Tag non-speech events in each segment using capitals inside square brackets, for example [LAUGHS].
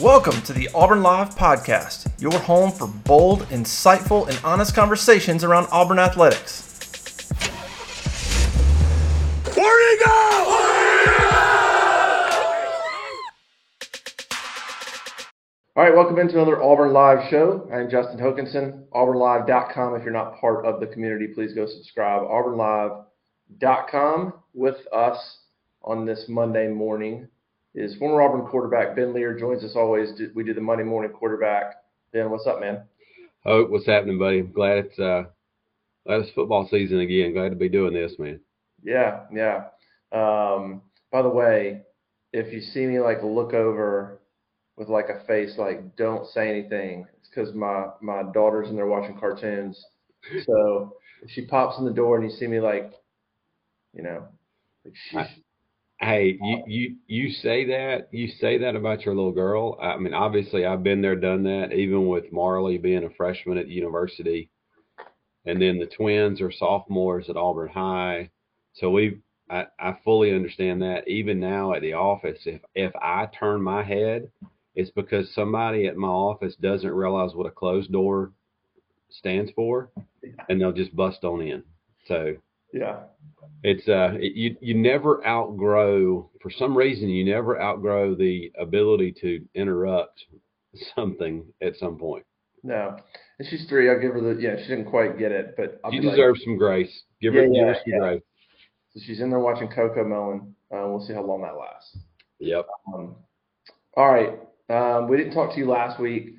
Welcome to the Auburn Live Podcast, your home for bold, insightful, and honest conversations around Auburn athletics. Where'd he go? All right, welcome into another Auburn Live show. I'm Justin Hokanson, auburnlive.com. If you're not part of the community, please go subscribe. auburnlive.com with us on this Monday morning is former Auburn quarterback Ben Leard joins us always. We do the Monday morning quarterback. Ben, what's up, man? Oh, what's happening, buddy? Glad it's uh, glad it's football season again. Glad to be doing this, man. Yeah, yeah. Um, by the way, if you see me like look over with like a face like don't say anything, it's because my my daughter's in there watching cartoons. So if she pops in the door and you see me like, you know, like she's. Hey, you, you you say that you say that about your little girl. I mean, obviously, I've been there, done that. Even with Marley being a freshman at university, and then the twins are sophomores at Auburn High. So we, I, I fully understand that. Even now at the office, if if I turn my head, it's because somebody at my office doesn't realize what a closed door stands for, and they'll just bust on in. So yeah, it's uh you you never outgrow for some reason you never outgrow the ability to interrupt something at some point. No, and she's three. I'll give her the yeah. She didn't quite get it, but I'll you deserve like, some grace. Give her, yeah, give her some yeah. grace. So she's in there watching CoComelon. Uh, we'll see how long that lasts. Yep. Um, all right. Um, we didn't talk to you last week.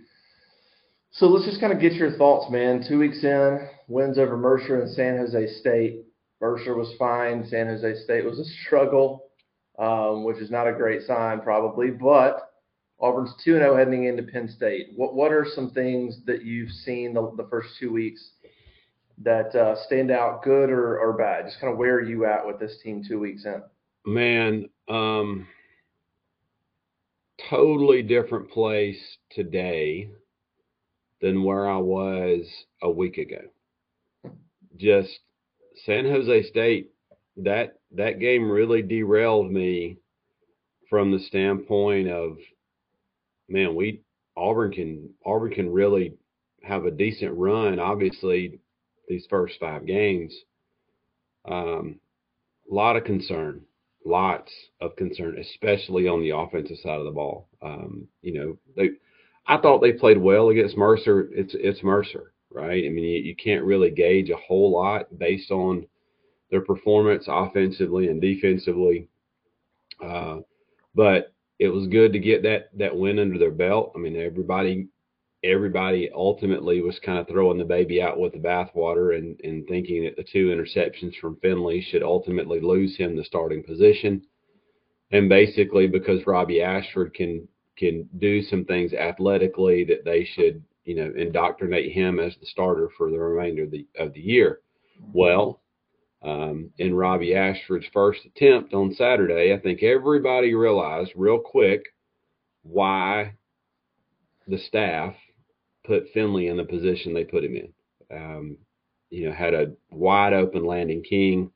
So let's just kind of get your thoughts, man. Two weeks in, wins over Mercer and San Jose State. Mercer was fine. San Jose State was a struggle, um, which is not a great sign, probably. But Auburn's 2 0 heading into Penn State. What, what are some things that you've seen the, the first two weeks that uh, stand out, good or, or bad? Just kind of where are you at with this team two weeks in? Man, um, totally different place today than where I was a week ago. Just San Jose State, that that game really derailed me from the standpoint of man, we Auburn can Auburn can really have a decent run. Obviously, these first five games, um, a lot of concern, lots of concern, especially on the offensive side of the ball. Um, you know, they, I thought they played well against Mercer. It's it's Mercer right? I mean, you, you can't really gauge a whole lot based on their performance offensively and defensively. Uh, but it was good to get that that win under their belt. I mean, everybody everybody ultimately was kind of throwing the baby out with the bathwater and, and thinking that the two interceptions from Finley should ultimately lose him the starting position. And basically, because Robbie Ashford can can do some things athletically, that they should you know, indoctrinate him as the starter for the remainder of the of the year. Well, um, in Robbie Ashford's first attempt on Saturday, I think everybody realized real quick why the staff put Finley in the position they put him in. Um, you know, had a wide open Landen King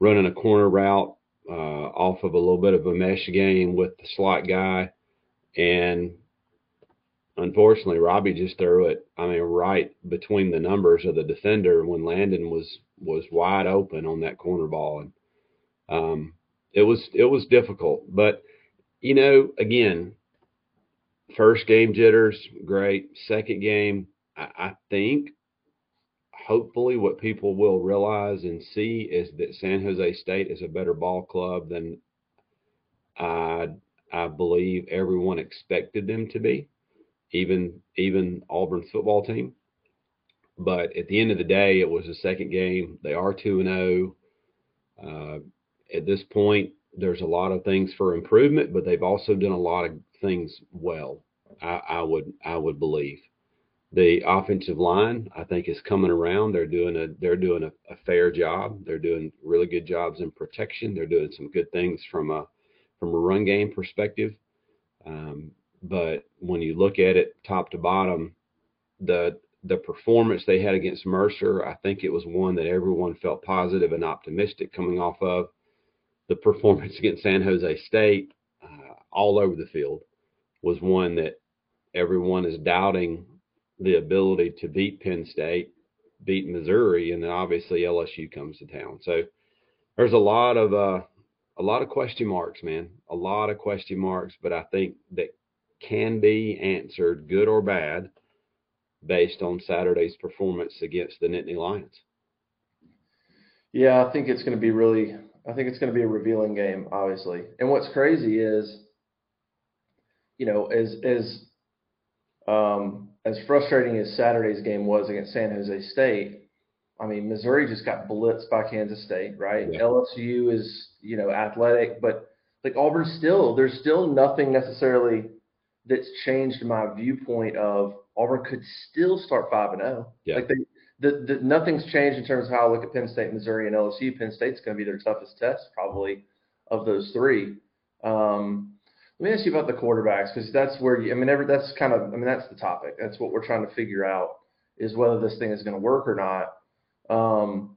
running a corner route uh, off of a little bit of a mesh game with the slot guy, and unfortunately, Robbie just threw it. I mean, right between the numbers of the defender when Landen was was wide open on that corner ball, and um, it was it was difficult. But you know, again, first game jitters, great. Second game, I, I think. Hopefully, what people will realize and see is that San Jose State is a better ball club than I I believe everyone expected them to be even even Auburn's football team. But at the end of the day, it was a second game. They are two and zero. Oh. Uh, at this point, there's a lot of things for improvement, but they've also done a lot of things well. I, I would I would believe. The offensive line, I think, is coming around. They're doing a they're doing a, a fair job. They're doing really good jobs in protection. They're doing some good things from a from a run game perspective. Um, but when you look at it top to bottom, the the performance they had against Mercer, I think it was one that everyone felt positive and optimistic coming off of. The performance [LAUGHS] against San Jose State, uh, all over the field, was one that everyone is doubting the ability to beat Penn State, beat Missouri, and then obviously LSU comes to town. So there's a lot of uh, a lot of question marks, man. A lot of question marks, but I think that can be answered, good or bad, based on Saturday's performance against the Nittany Lions. Yeah, I think it's going to be really. I think it's going to be a revealing game, obviously. And what's crazy is, you know, as as um, as frustrating as Saturday's game was against San Jose State, I mean, Missouri just got blitzed by Kansas State, right? Yeah. LSU is, you know, athletic, but like Auburn still, there's still nothing necessarily that's changed my viewpoint of Auburn could still start five and zero. Oh. Like they, the, the nothing's changed in terms of how I look at Penn State, Missouri, and LSU. Penn State's going to be their toughest test probably of those three. Um, let me ask you about the quarterbacks because that's where you, I mean, every, that's kind of, I mean, that's the topic. That's what we're trying to figure out is whether this thing is going to work or not. Um,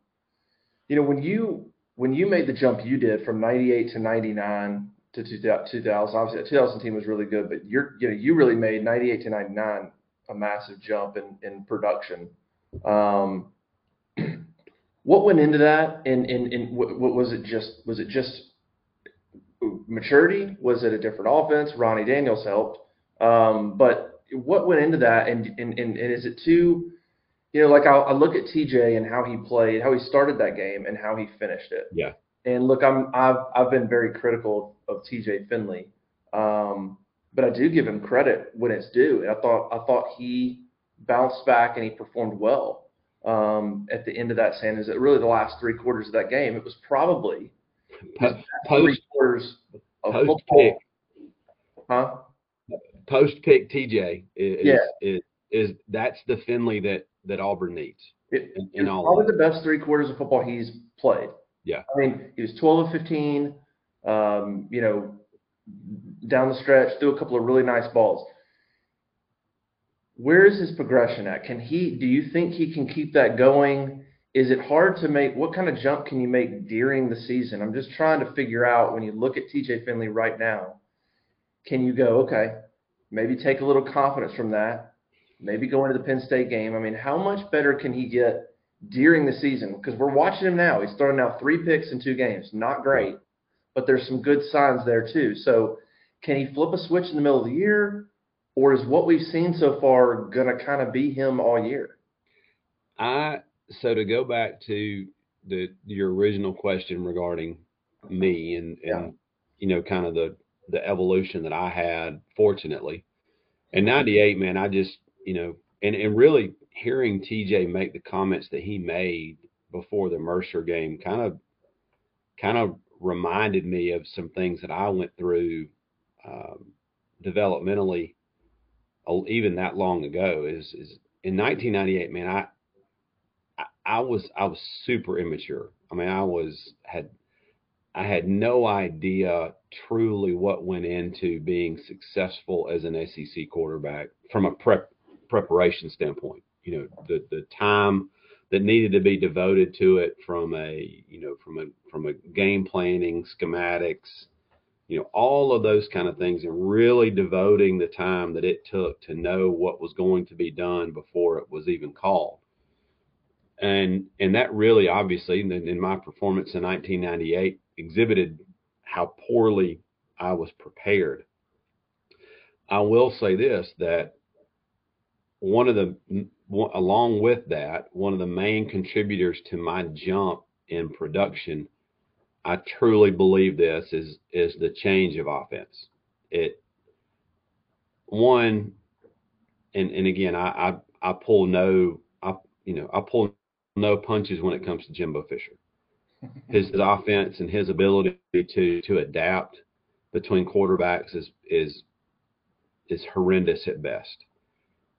you know, when you when you made the jump you did from 98 to 99 to 2000, obviously the 2000 team was really good, but you're, you know, you really made 98 to 99 a massive jump in, in production. Um, [CLEARS THROAT] what went into that? And, and, and what, what was it just, was it just maturity? Was it a different offense? Ronnie Daniels helped. Um, but what went into that? And, and, and, and is it too, you know, like I, I look at TJ and how he played, how he started that game and how he finished it. Yeah. And look, I'm, I've, I've been very critical of TJ Finley. Um, but I do give him credit when it's due. And I thought, I thought he bounced back and he performed well. Um, at the end of that San Jose, really the last three quarters of that game, it was probably post, three quarters of post football. Pick, huh? Post pick TJ is, yeah. is, is that's the Finley that that Auburn needs. It, in, in all probably the best three quarters of football he's played. Yeah. I mean, he was 12 of 15. Um, you know, down the stretch, threw a couple of really nice balls. Where is his progression at? Can he? Do you think he can keep that going? Is it hard to make? What kind of jump can you make during the season? I'm just trying to figure out when you look at TJ Finley right now. Can you go okay? Maybe take a little confidence from that maybe go into the Penn State game. I mean, how much better can he get during the season? Because we're watching him now. He's throwing now three picks in two games. Not great, but there's some good signs there too. So can he flip a switch in the middle of the year? Or is what we've seen so far to kind of be him all year? I so to go back to the your original question regarding me and and yeah. you know kind of the the evolution that I had fortunately in 98 man I just you know, and, and really hearing TJ make the comments that he made before the Mercer game kind of kind of reminded me of some things that I went through um, developmentally even that long ago is is in 1998 man I, I I was I was super immature I mean I was had I had no idea truly what went into being successful as an SEC quarterback from a prep preparation standpoint. You know, the the time that needed to be devoted to it from a you know from a from a game planning schematics you know all of those kind of things and really devoting the time that it took to know what was going to be done before it was even called. And and that really obviously in, in my performance in 1998 exhibited how poorly I was prepared. I will say this that one of the along with that, one of the main contributors to my jump in production, I truly believe this is is the change of offense. It one, and and again, I I, I pull no I you know I pull no punches when it comes to Jimbo Fisher. [LAUGHS] his offense and his ability to to adapt between quarterbacks is is is horrendous at best.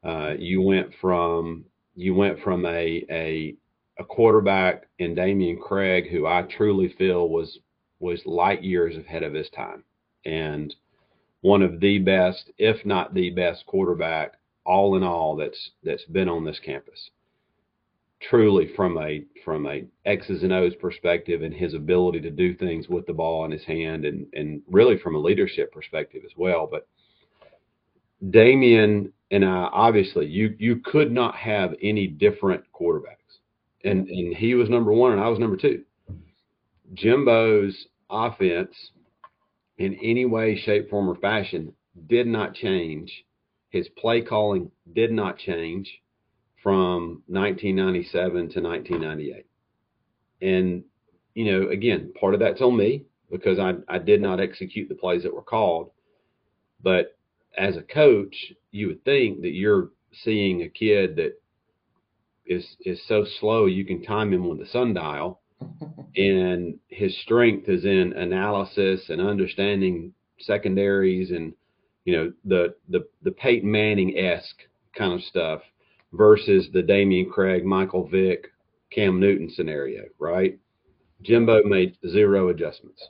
Uh, you went from you went from a a a quarterback in Dameyune Craig, who I truly feel was was light years ahead of his time, and one of the best, if not the best, quarterback all in all that's that's been on this campus. Truly, from a from a X's and O's perspective, and his ability to do things with the ball in his hand, and and really from a leadership perspective as well. But Dameyune and I, obviously, you you could not have any different quarterbacks, and mm-hmm. and he was number one, and I was number two. Jimbo's offense, in any way, shape, form, or fashion, did not change. His play calling did not change from 1997 to 1998. And, you know, again, part of that's on me because I, I did not execute the plays that were called. But as a coach, you would think that you're seeing a kid that is is so slow you can time him with a sundial [LAUGHS] and his strength is in analysis and understanding secondaries and you know the the the Peyton Manning esque kind of stuff versus the Dameyune Craig, Michael Vick, Cam Newton scenario, right? Jimbo made zero adjustments.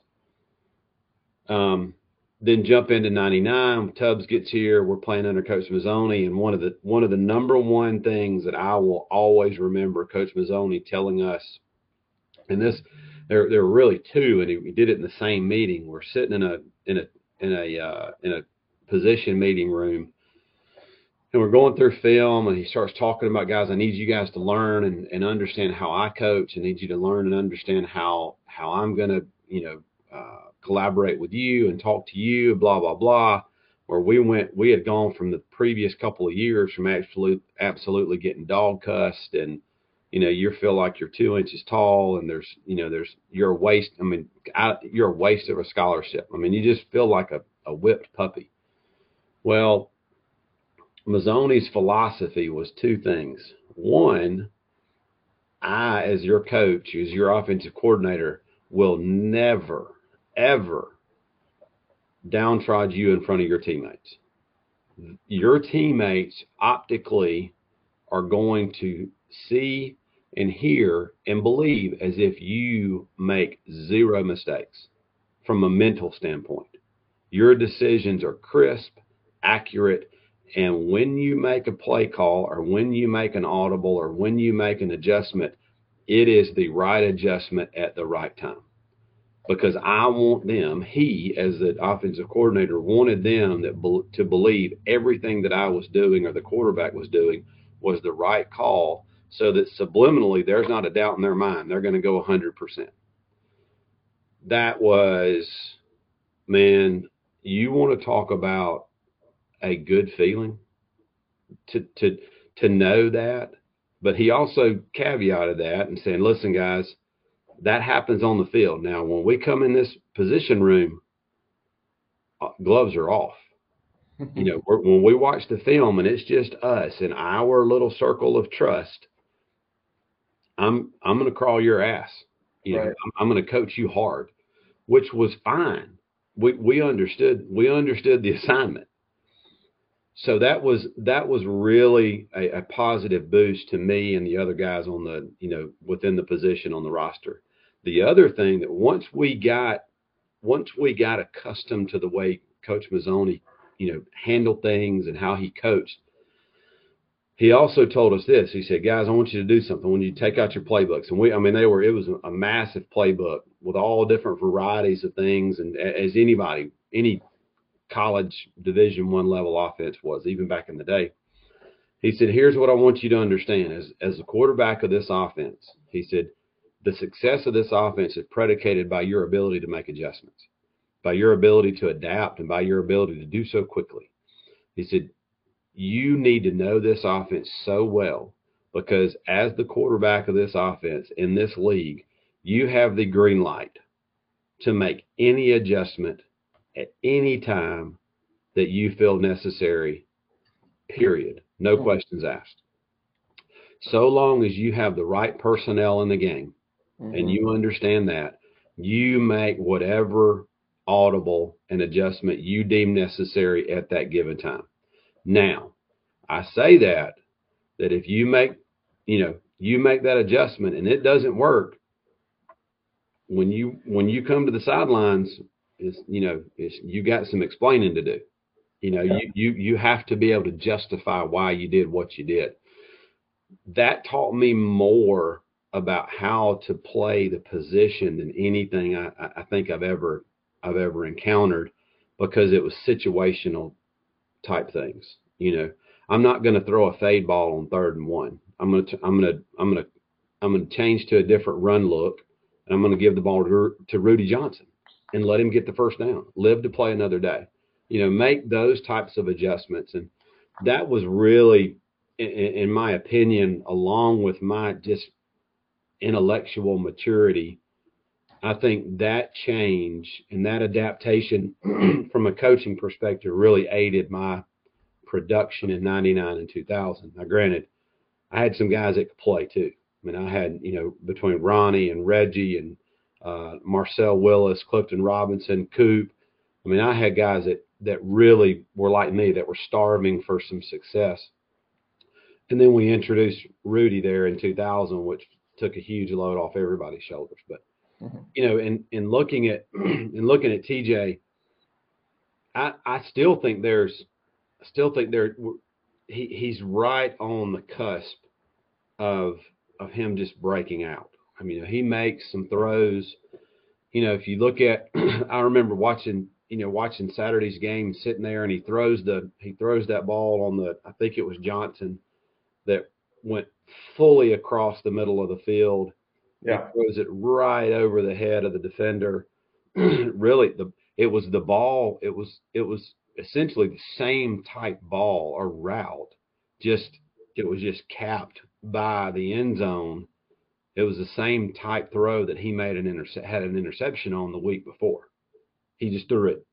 Um, then jump into 99 tubbs gets here we're playing under coach Mazzone and one of the one of the number one things that i will always remember coach Mazzone telling us and this there there were really two and he, did it in the same meeting. We're sitting in a in a in a uh, in a position meeting room and we're going through film and he starts talking about guys i need you guys to learn and, and understand how i coach. I need you to learn and understand how how i'm going to you know uh, collaborate with you and talk to you, blah, blah, blah. Where we went, we had gone from the previous couple of years from absolute, absolutely getting dog cussed and, you know, you feel like you're two inches tall and there's, you know, there's, you're a waste. I mean, I, you're a waste of a scholarship. I mean, you just feel like a, a whipped puppy. Well, Mazzone's philosophy was two things. One, I, as your coach, as your offensive coordinator, will never ever downtrod you in front of your teammates. Your teammates optically are going to see and hear and believe as if you make zero mistakes from a mental standpoint. Your decisions are crisp, accurate, and when you make a play call or when you make an audible or when you make an adjustment, it is the right adjustment at the right time because I want them, he as the offensive coordinator wanted them that to believe everything that I was doing or the quarterback was doing was the right call so that subliminally there's not a doubt in their mind. They're going to go 100%. That was, man, you want to talk about a good feeling to, to, to know that. But he also caveated that and saying, listen, guys, that happens on the field. Now, when we come in this position room, uh, gloves are off. [LAUGHS] you know, when we watch the film and it's just us and our little circle of trust, I'm I'm going to crawl your ass. You right. know, I'm, I'm going to coach you hard, which was fine. We we understood we understood the [LAUGHS] assignment. So that was that was really a, a positive boost to me and the other guys on the you know within the position on the roster the other thing that once we got once we got accustomed to the way Coach Mazzone, you know, handled things and how he coached, he also told us this. He said, "Guys, I want you to do something. When you take out your playbooks, and we, I mean, they were it was a massive playbook with all different varieties of things, and as anybody, any college Division One level offense was, even back in the day." He said, "Here's what I want you to understand: as as the quarterback of this offense, he said, the success of this offense is predicated by your ability to make adjustments, by your ability to adapt, and by your ability to do so quickly. He said, You need to know this offense so well because as the quarterback of this offense in this league, you have the green light to make any adjustment at any time that you feel necessary, period. No hmm. questions asked. So long as you have the right personnel in the game, mm-hmm. and you understand that, you make whatever audible and adjustment you deem necessary at that given time. Now, I say that that if you make, you know, you make that adjustment and it doesn't work, when you when you come to the sidelines, is you know, is you got some explaining to do. You know, yeah. you, you you have to be able to justify why you did what you did. That taught me more about how to play the position than anything I, I think I've ever I've ever encountered because it was situational type things. You know, I'm not going to throw a fade ball on third and one. I'm going to I'm going to I'm going to I'm going to change to a different run look, and I'm going to give the ball to, to Rudi Johnson and let him get the first down. Live to play another day. You know, make those types of adjustments, and that was really, in, in my opinion, along with my just intellectual maturity I think that change and that adaptation [CLEARS THROAT] from a coaching perspective really aided my production in 99 and 2000. Now, granted, I had some guys that could play too. I mean, I had, you know, between Ronnie and Reggie and uh, Marcel Willis, Clifton Robinson, Coop. I mean, I had guys that, that really were like me that were starving for some success. And then we introduced Rudi there in 2000, which took a huge load off everybody's shoulders. But Mm-hmm. You know, in in looking at [CLEARS THROAT] in looking at TJ, I I still think there's I still think there he he's right on the cusp of of him just breaking out. I mean, he makes some throws. You know, if you look at, [CLEARS THROAT] I remember watching, you know, watching Saturday's game, sitting there, and he throws the he throws that ball on the, I think it was Johnson, that went fully across the middle of the field, yeah. He throws it right over the head of the defender. [CLEARS THROAT] really, the it was the ball. It was it was essentially the same type ball or route. Just it was just capped by the end zone. It was the same type throw that he made an intercept had an interception on the week before. He just threw it,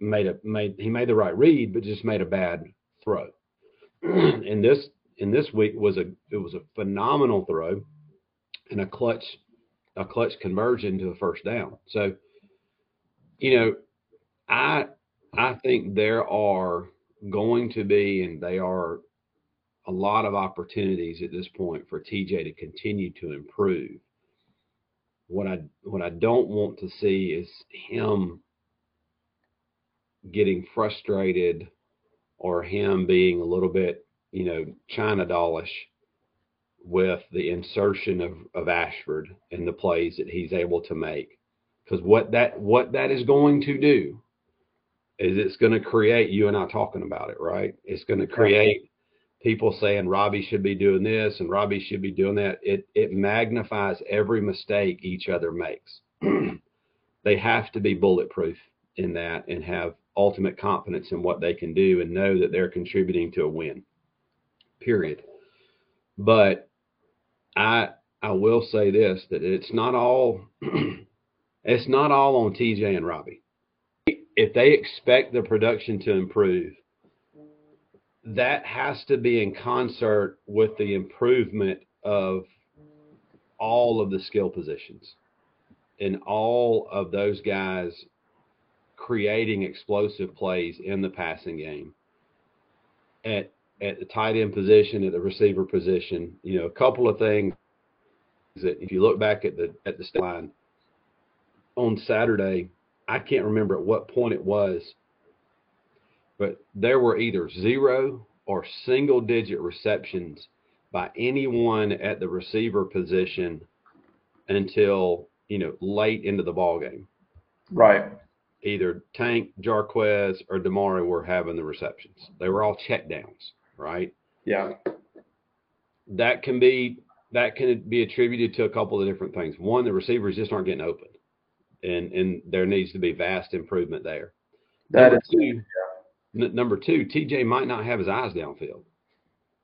made a made he made the right read, but just made a bad throw. [CLEARS THROAT] and this in this week was a it was a phenomenal throw and a clutch a clutch conversion to a first down. So, you know, I I think there are going to be and they are a lot of opportunities at this point for TJ to continue to improve. What I what I don't want to see is him getting frustrated or him being a little bit, you know, China dollish with the insertion of, of Ashford and the plays that he's able to make. Because what that what that is going to do is it's going to create you and I talking about it, right? It's going to create people saying Robbie should be doing this and Robbie should be doing that. It it magnifies every mistake each other makes. [CLEARS THROAT] they have to be bulletproof in that and have ultimate confidence in what they can do and know that they're contributing to a win. Period. But I I will say this that it's not all [CLEARS THROAT] it's not all on TJ and Robbie. If they expect the production to improve, that has to be in concert with the improvement of all of the skill positions and all of those guys creating explosive plays in the passing game at at the tight end position, at the receiver position. You know, a couple of things that if you look back at the at the stat line on Saturday, I can't remember at what point it was, but there were either zero or single digit receptions by anyone at the receiver position until you know late into the ball game. Right either Tank, Jarquez, or Damari were having the receptions. They were all check downs right? Yeah. That can be that can be attributed to a couple of different things. One, the receivers just aren't getting open, and and there needs to be vast improvement there. That number is, two. Yeah. N- number two, TJ might not have his eyes downfield.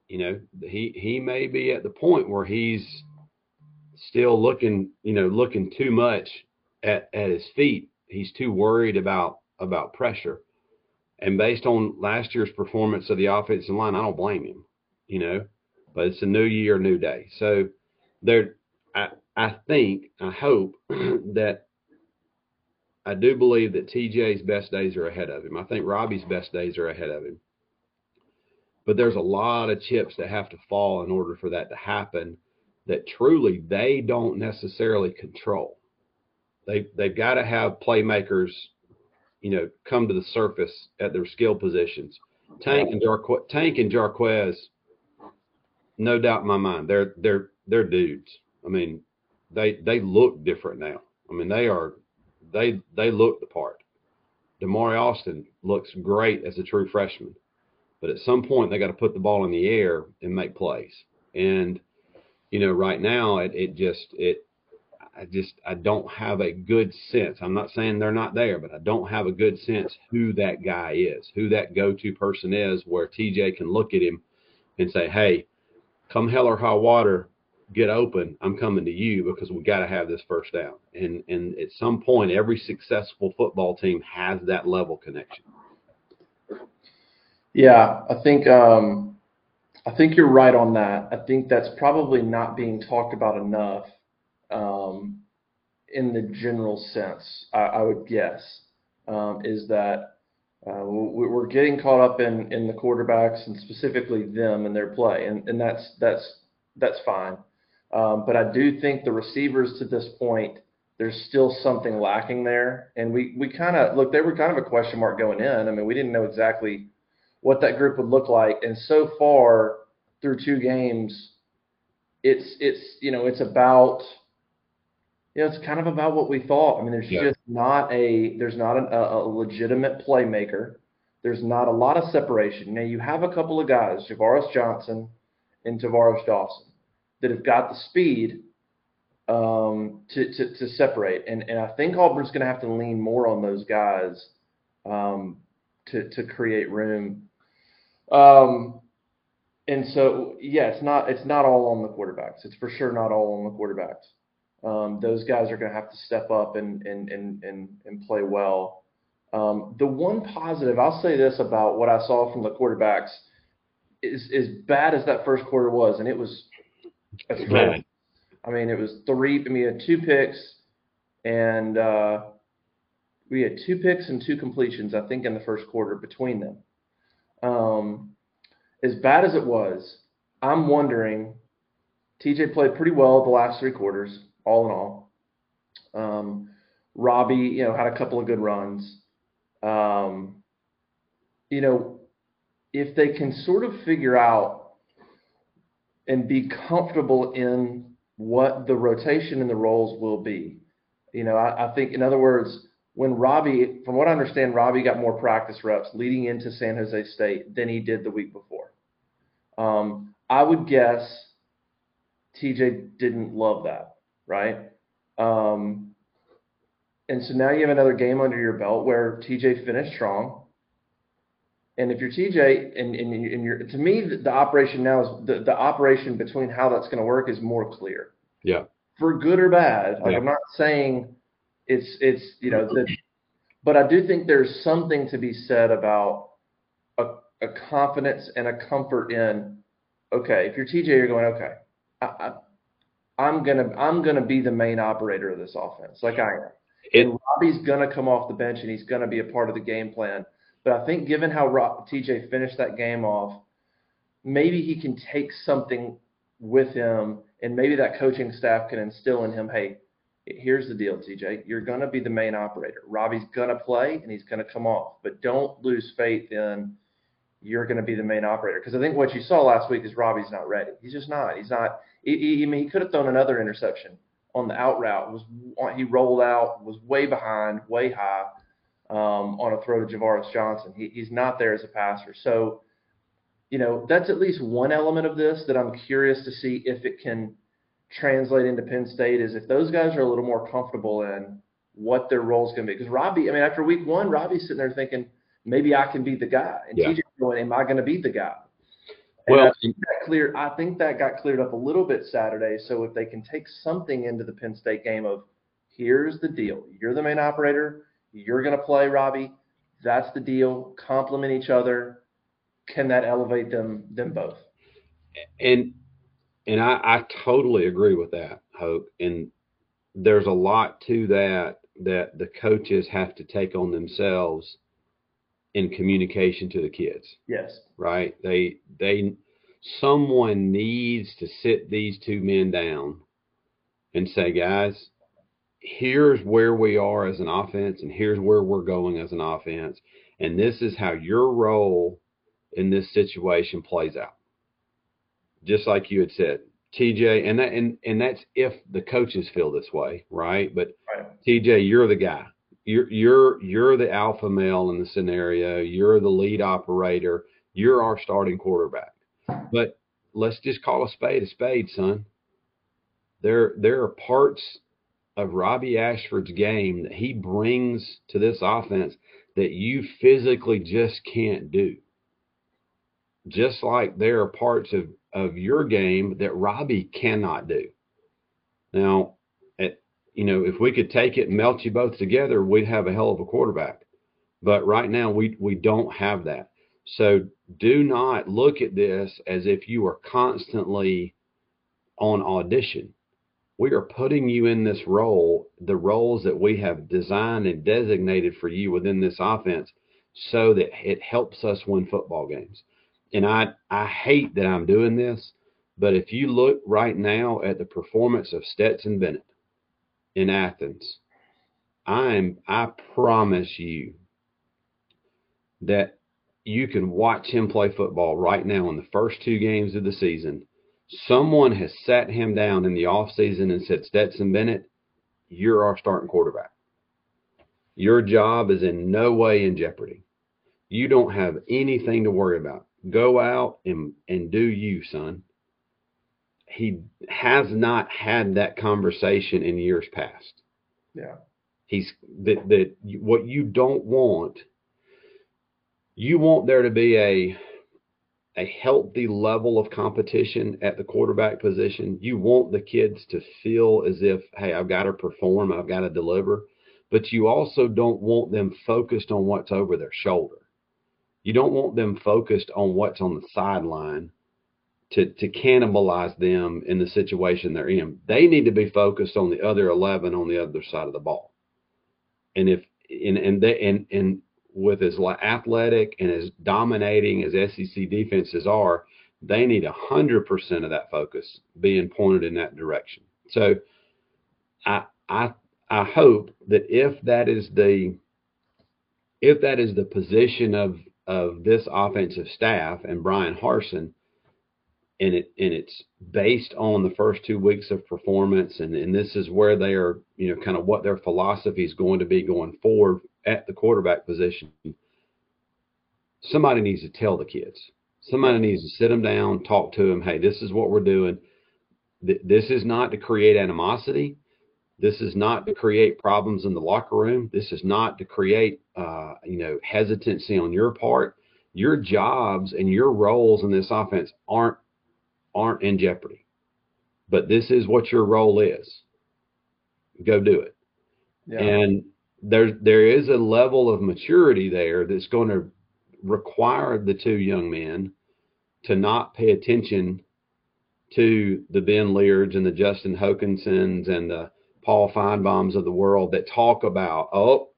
You know, he he may be at the point where he's still looking, you know, looking too much at at his feet. He's too worried about about pressure. And based on last year's performance of the offensive line, I don't blame him, you know. But it's a new year, new day. So there, I I think, I hope [CLEARS THROAT] that I do believe that TJ's best days are ahead of him. I think Robbie's best days are ahead of him. But there's a lot of chips that have to fall in order for that to happen that truly they don't necessarily control. They they've got to have playmakers, you know, come to the surface at their skill positions. Tank and Jarquez, Tank and Jarquez, no doubt in my mind, they're they're they're dudes. I mean, they they look different now. I mean, they are they they look the part. Damari Alston looks great as a true freshman, but at some point they got to put the ball in the air and make plays. And you know, right now it it just it I just I don't have a good sense. I'm not saying they're not there, but I don't have a good sense who that guy is, who that go-to person is, where TJ can look at him and say, "Hey, come hell or high water, get open. I'm coming to you because we got to have this first down." And and at some point, every successful football team has that level connection. Yeah, I think um, I think you're right on that. I think that's probably not being talked about enough um, in the general sense, I, I would guess, um, is that uh, we're getting caught up in, in the quarterbacks and specifically them and their play, and, and that's that's that's fine. Um, but I do think the receivers to this point, there's still something lacking there, and we we kind of look they were kind of a question mark going in. I mean, we didn't know exactly what that group would look like, and so far through two games, it's it's you know it's about you know, it's kind of about what we thought. I mean, there's yeah. just not a there's not a, a legitimate playmaker. There's not a lot of separation. Now you have a couple of guys, Ja'Varrius Johnson and Tar'Varish Dawson, that have got the speed um, to, to, to separate. And and I think Auburn's going to have to lean more on those guys um, to to create room. Um, and so yeah, it's not it's not all on the quarterbacks. It's for sure not all on the quarterbacks um, those guys are going to have to step up and and and and, and play well. Um, the one positive I'll say this about what I saw from the quarterbacks is as bad as that first quarter was, and it was. Bad. I mean, it was three. I mean, had two picks, and uh, we had two picks and two completions. I think in the first quarter between them. Um, as bad as it was, I'm wondering. TJ played pretty well the last three quarters all in all. Um, Robbie, you know, had a couple of good runs. Um, you know, if they can sort of figure out and be comfortable in what the rotation and the roles will be, you know, I, I think, in other words, when Robbie, from what I understand, Robbie got more practice reps leading into San Jose State than he did the week before. Um, I would guess TJ didn't love that right? Um, and so now you have another game under your belt where TJ finished strong. And if you're TJ and, and, and you're, to me, the, the operation now is the, the operation between how that's going to work is more clear. Yeah. For good or bad. Like yeah. I'm not saying it's, it's, you know, that, but I do think there's something to be said about a, a confidence and a comfort in, okay, if you're TJ, you're going, okay, I, I, I'm gonna I'm gonna be the main operator of this offense, like I am. It, and Robbie's gonna come off the bench and he's gonna be a part of the game plan. But I think given how Rob, TJ finished that game off, maybe he can take something with him, and maybe that coaching staff can instill in him, hey, here's the deal, TJ, you're gonna be the main operator. Robbie's gonna play and he's gonna come off, but don't lose faith in you're going to be the main operator. Because I think what you saw last week is Robbie's not ready. He's just not. He's not. He, he, I mean, he could have thrown another interception on the out route. Was he rolled out? Was way behind, way high um, on a throw to Ja'Varrius Johnson. He, he's not there as a passer. So, you know, that's at least one element of this that I'm curious to see if it can translate into Penn State. Is if those guys are a little more comfortable in what their role is going to be. Because Robbie, I mean, after week one, Robbie's sitting there thinking maybe I can be the guy. And yeah. TJ going, am I going to be the guy? And well, I think that clear. I think that got cleared up a little bit Saturday. So if they can take something into the Penn State game of, here's the deal: you're the main operator, you're going to play Robbie. That's the deal. Complement each other. Can that elevate them them both? And and I, I totally agree with that, Hope. And there's a lot to that that the coaches have to take on themselves in communication to the kids. Yes. Right? They they someone needs to sit these two men down and say, guys, here's where we are as an offense and here's where we're going as an offense. And this is how your role in this situation plays out. Just like you had said, TJ, and that and and that's if the coaches feel this way, right? But right. TJ, you're the guy. You're you're you're the alpha male in the scenario. You're the lead operator. You're our starting quarterback. But let's just call a spade a spade, son. There there are parts of Robbie Ashford's game that he brings to this offense that you physically just can't do. Just like there are parts of, of your game that Robbie cannot do. Now, you know, if we could take it and melt you both together, we'd have a hell of a quarterback. But right now, we we don't have that. So do not look at this as if you are constantly on audition we are putting you in this role, the roles that we have designed and designated for you within this offense so that it helps us win football games. And I, I hate that I'm doing this, but if you look right now at the performance of Stetson Bennett in Athens, I'm I promise you that you can watch him play football right now in the first two games of the season Someone has sat him down in the offseason and said, Stetson Bennett, you're our starting quarterback. Your job is in no way in jeopardy. You don't have anything to worry about. Go out and, and do you, son. He has not had that conversation in years past. Yeah. He's that that what you don't want you want there to be a a healthy level of competition at the quarterback position. You want the kids to feel as if, hey, I've got to perform, I've got to deliver, but you also don't want them focused on what's over their shoulder. You don't want them focused on what's on the sideline to, to cannibalize them in the situation they're in. They need to be focused on the other 11 on the other side of the ball. And if, and, and, they, and, and with as athletic and as dominating as SEC defenses are, they need 100% of that focus being pointed in that direction. So I, I, I hope that if that is the if that is the position of of this offensive staff and Bryan Harsin, and it and it's based on the first two weeks of performance, and, and this is where they are, you know, kind of what their philosophy is going to be going forward at the quarterback position, somebody needs to tell the kids. Somebody needs to sit them down, talk to them. Hey, this is what we're doing. This is not to create animosity. This is not to create problems in the locker room. This is not to create, uh, you know, hesitancy on your part. Your jobs and your roles in this offense aren't aren't in jeopardy. But this is what your role is. Go do it. Yeah. And there there is a level of maturity there that's going to require the two young men to not pay attention to the Ben Leards and the Justin Hokansons and the Paul Finebaums of the world that talk about, oh,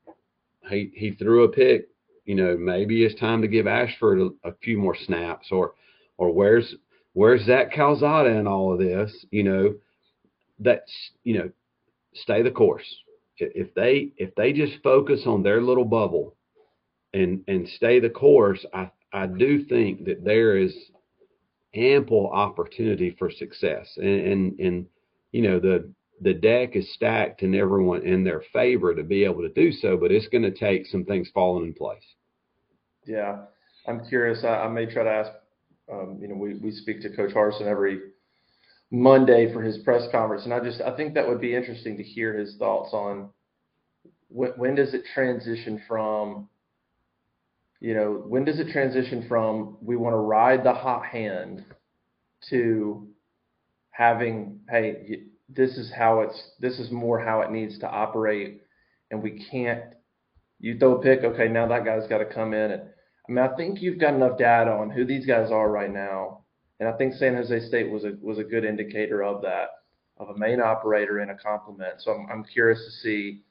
he he threw a pick, you know, maybe it's time to give Ashford a, a few more snaps, or or where's where's Zach Calzada in all of this, you know, that's you know, stay the course if they if they just focus on their little bubble and and stay the course, I I do think that there is ample opportunity for success. And and, and you know the the deck is stacked and everyone in their favor to be able to do so, but it's going to take some things falling in place. Yeah, I'm curious. I, I may try to ask. Um, you know, we we speak to Coach Harsin every Monday for his press conference, and I just I think that would be interesting to hear his thoughts on when, when does it transition from you know when does it transition from we want to ride the hot hand to having hey this is how it's this is more how it needs to operate and we can't you throw a pick okay now that guy's got to come in and I mean I think you've got enough data on who these guys are right now And I think San Jose State was a was a good indicator of that, of a main operator and a complement. So I'm I'm curious to see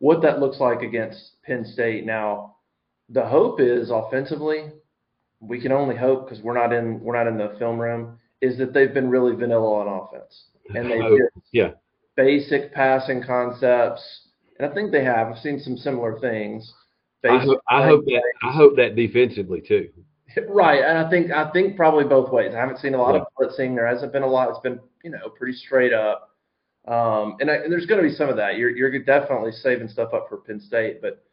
what that looks like against Penn State. Now, the hope is offensively, we can only hope because we're not in we're not in the film room, is that they've been really vanilla on offense. And they Oh, yeah. basic passing concepts. And I think they have. I've seen some similar things. I hope, I hope that I hope that defensively too. [LAUGHS] Right, and I think I think probably both ways. I haven't seen a lot of blitzing. There hasn't been a lot. It's been you know pretty straight up. Um, and, I, and there's going to be some of that. You're you're definitely saving stuff up for Penn State, but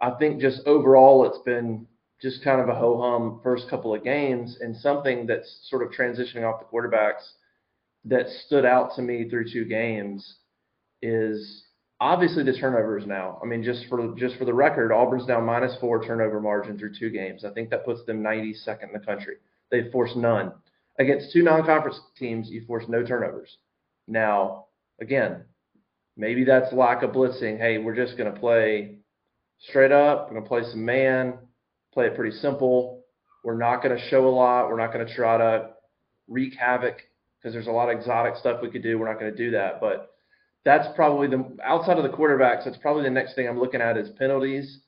I think just overall it's been just kind of a ho hum first couple of games, and something that's sort of transitioning off the quarterbacks that stood out to me through two games is obviously the turnovers now. I mean, just for just for the record, Auburn's now minus four turnover margin through two games. I think that puts them 92nd in the country. They've forced none against two non-conference teams. You force no turnovers. Now, again, maybe that's lack of blitzing. Hey, we're just going to play straight up. We're going to play some man, play it pretty simple. We're not going to show a lot. We're not going to try to wreak havoc because there's a lot of exotic stuff we could do. We're not going to do that, but that's probably the outside of the quarterbacks. That's probably the next thing I'm looking at is penalties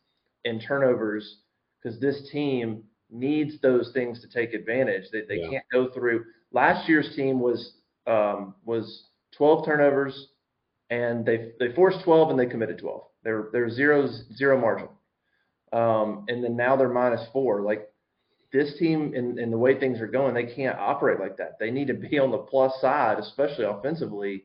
and turnovers because this team needs those things to take advantage. They, they Yeah. can't go through. Last year's team was um, was 12 turnovers, and they they forced 12 and they committed 12. They're they're zero zero margin, um, and then now they're minus four. Like this team, in, in the way things are going, they can't operate like that. They need to be on the plus side, especially offensively.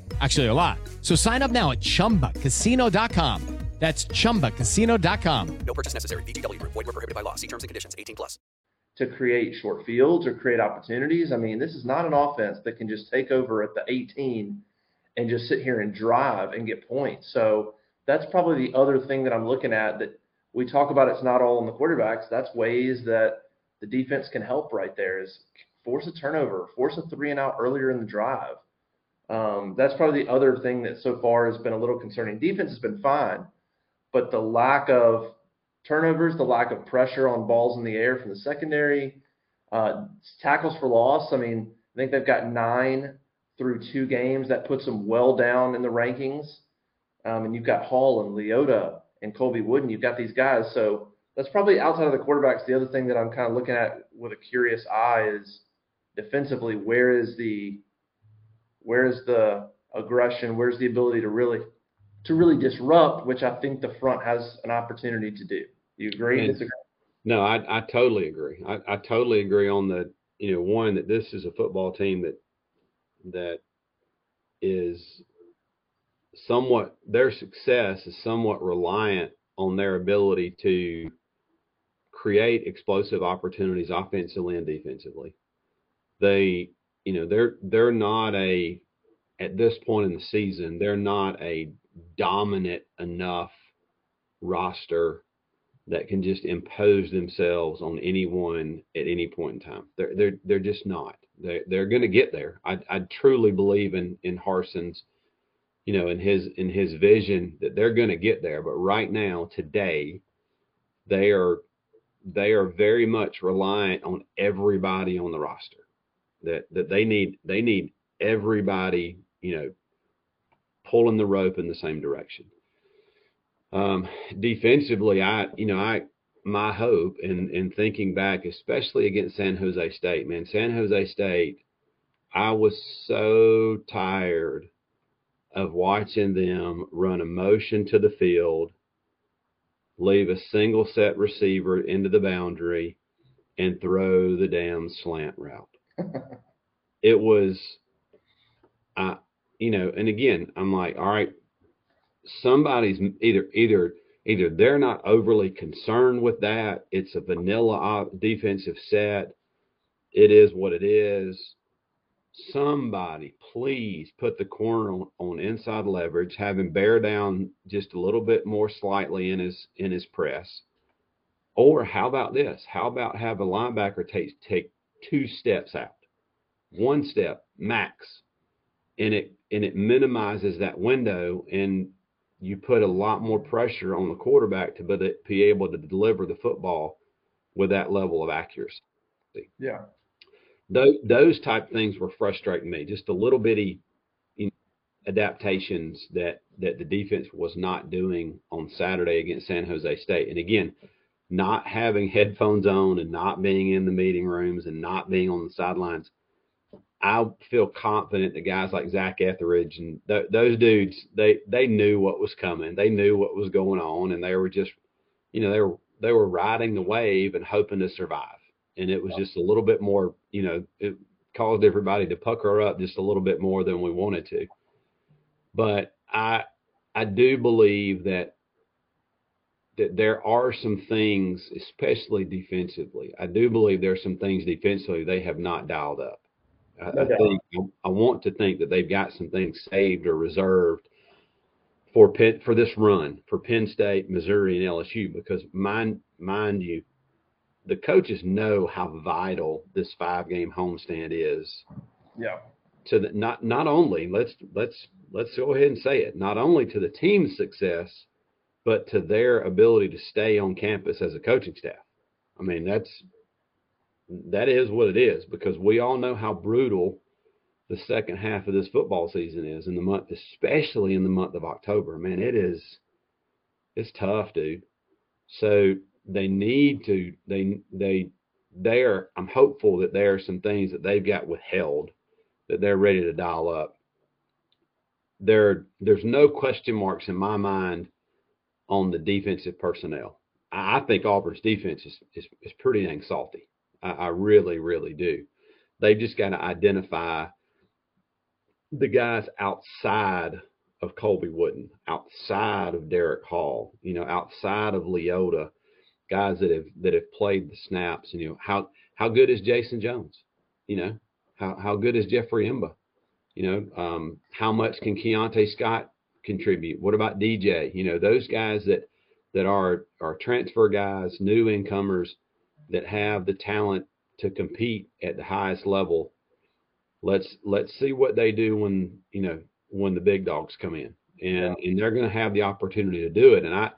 Actually, a lot. So sign up now at chumbacasino.com. That's chumbacasino.com. No purchase necessary. VGW Group. Void were prohibited by law. See terms and conditions. 18 plus. to create short fields or create opportunities. I mean, this is not an offense that can just take over at the 18 and just sit here and drive and get points. So that's probably the other thing that I'm looking at that we talk about it's not all on the quarterbacks. That's ways that the defense can help right there is force a turnover, force a three and out earlier in the drive. Um, that's probably the other thing that so far has been a little concerning. Defense has been fine, but the lack of turnovers, the lack of pressure on balls in the air from the secondary, uh, tackles for loss. I mean, I think they've got nine through two games. That puts them well down in the rankings. Um, and you've got Hall and Leota and Colby Wooden. You've got these guys. So that's probably outside of the quarterbacks. The other thing that I'm kind of looking at with a curious eye is defensively, where is the where is the aggression? Where's the ability to really to really disrupt, which I think the front has an opportunity to do. You agree? And- No, I, I totally agree. I, I totally agree on the, you know, one that this is a football team that that is somewhat their success is somewhat reliant on their ability to create explosive opportunities offensively and defensively. They, you know, they're they're not a at this point in the season, they're not a dominant enough roster that can just impose themselves on anyone at any point in time. They're they're they're just not. They're they're going to get there. I I truly believe in in Harsin's, you know, in his in his vision that they're going to get there. But right now, today, they are they are very much reliant on everybody on the roster. That that they need they need everybody, you know, pulling the rope in the same direction. Um, defensively, I, you know, I, my hope in, in thinking back, especially against San Jose State, man, San Jose State, I was so tired of watching them run a motion to the field leave a single set receiver into the boundary, and throw the damn slant route. It was, I, you know, and again, I'm like, all right, somebody's either either either they're not overly concerned with that. It's a vanilla defensive set. It is what it is. Somebody, please put the corner on, on inside leverage, have him bear down just a little bit more slightly in his in his press. Or how about this? How about have a linebacker take take two steps out, one step max, and it and it minimizes that window and you put a lot more pressure on the quarterback to be able to deliver the football with that level of accuracy. Yeah. Those, those type things were frustrating me. Just a little bitty you know, adaptations that that the defense was not doing on Saturday against San Jose State. And again, not having headphones on and not being in the meeting rooms and not being on the sidelines I feel confident that guys like Zach Etheridge and th- those dudes, they they knew what was coming. They knew what was going on, and they were just, you know, they were they were riding the wave and hoping to survive. And it was just a little bit more, you know, it caused everybody to pucker up just a little bit more than we wanted to. But I I do believe that that there are some things, especially defensively. I do believe there are some things defensively they have not dialed up I, I think I want to think that they've got some things saved or reserved for Penn, for this run for Penn State, Missouri, and LSU because mind mind you, the coaches know how vital this five game homestand is. Yeah. To the not not only let's let's let's go ahead and say it not only to the team's success, but to their ability to stay on campus as a coaching staff. I mean that's that is what it is because we all know how brutal the second half of this football season is in the month, especially in the month of October. Man, it is it's tough, dude. So they need to they they they're I'm hopeful that there are some things that they've got withheld that they're ready to dial up. There there's no question marks in my mind on the defensive personnel. I think Auburn's defense is, is, is pretty dang salty. I, I really, really do. They've just got to identify the guys outside of Colby Wooden, outside of Derek Hall, you know, outside of Leota, guys that have that have played the snaps. You know, how how good is Jason Jones? You know, how how good is Jeffrey M'ba? You know, um, how much can Keionte Scott contribute? What about DJ? You know, those guys that that are are transfer guys, new incomers that have the talent to compete at the highest level. Let's let's see what they do when you know when the big dogs come in, and and they're going to have the opportunity to do it. And I,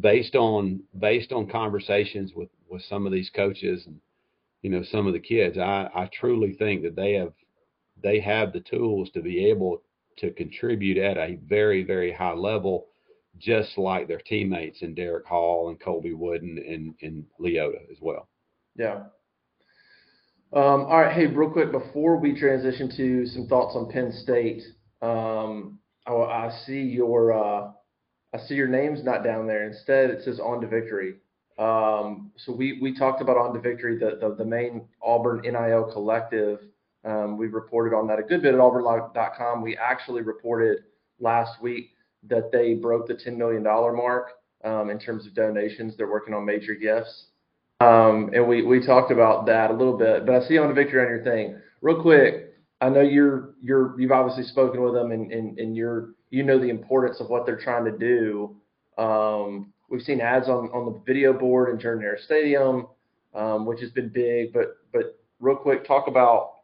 based on based on conversations with with some of these coaches and you know some of the kids, I I truly think that they have they have the tools to be able to contribute at a very very high level just like their teammates in Derek Hall and Colby Wooden and, and Leota as well. Yeah. Um, all right. Hey, real quick before we transition to some thoughts on Penn State, um, I, I, see your uh, I see your name's not down there. Instead, it says on to victory. Um, so we we talked about on to victory, the the, the main Auburn NIL collective. Um, we reported on that a good bit at auburnlive.com. We actually reported last week that they broke the $10 million mark um, in terms of donations. They're working on major gifts. Um, and we, we talked about that a little bit, but I see on the victory on your thing real quick. I know you're, you're, you've obviously spoken with them and, and, and you're, you know, the importance of what they're trying to do. Um, we've seen ads on, on the video board in Jordan Hare Stadium, um, which has been big, but, but real quick, talk about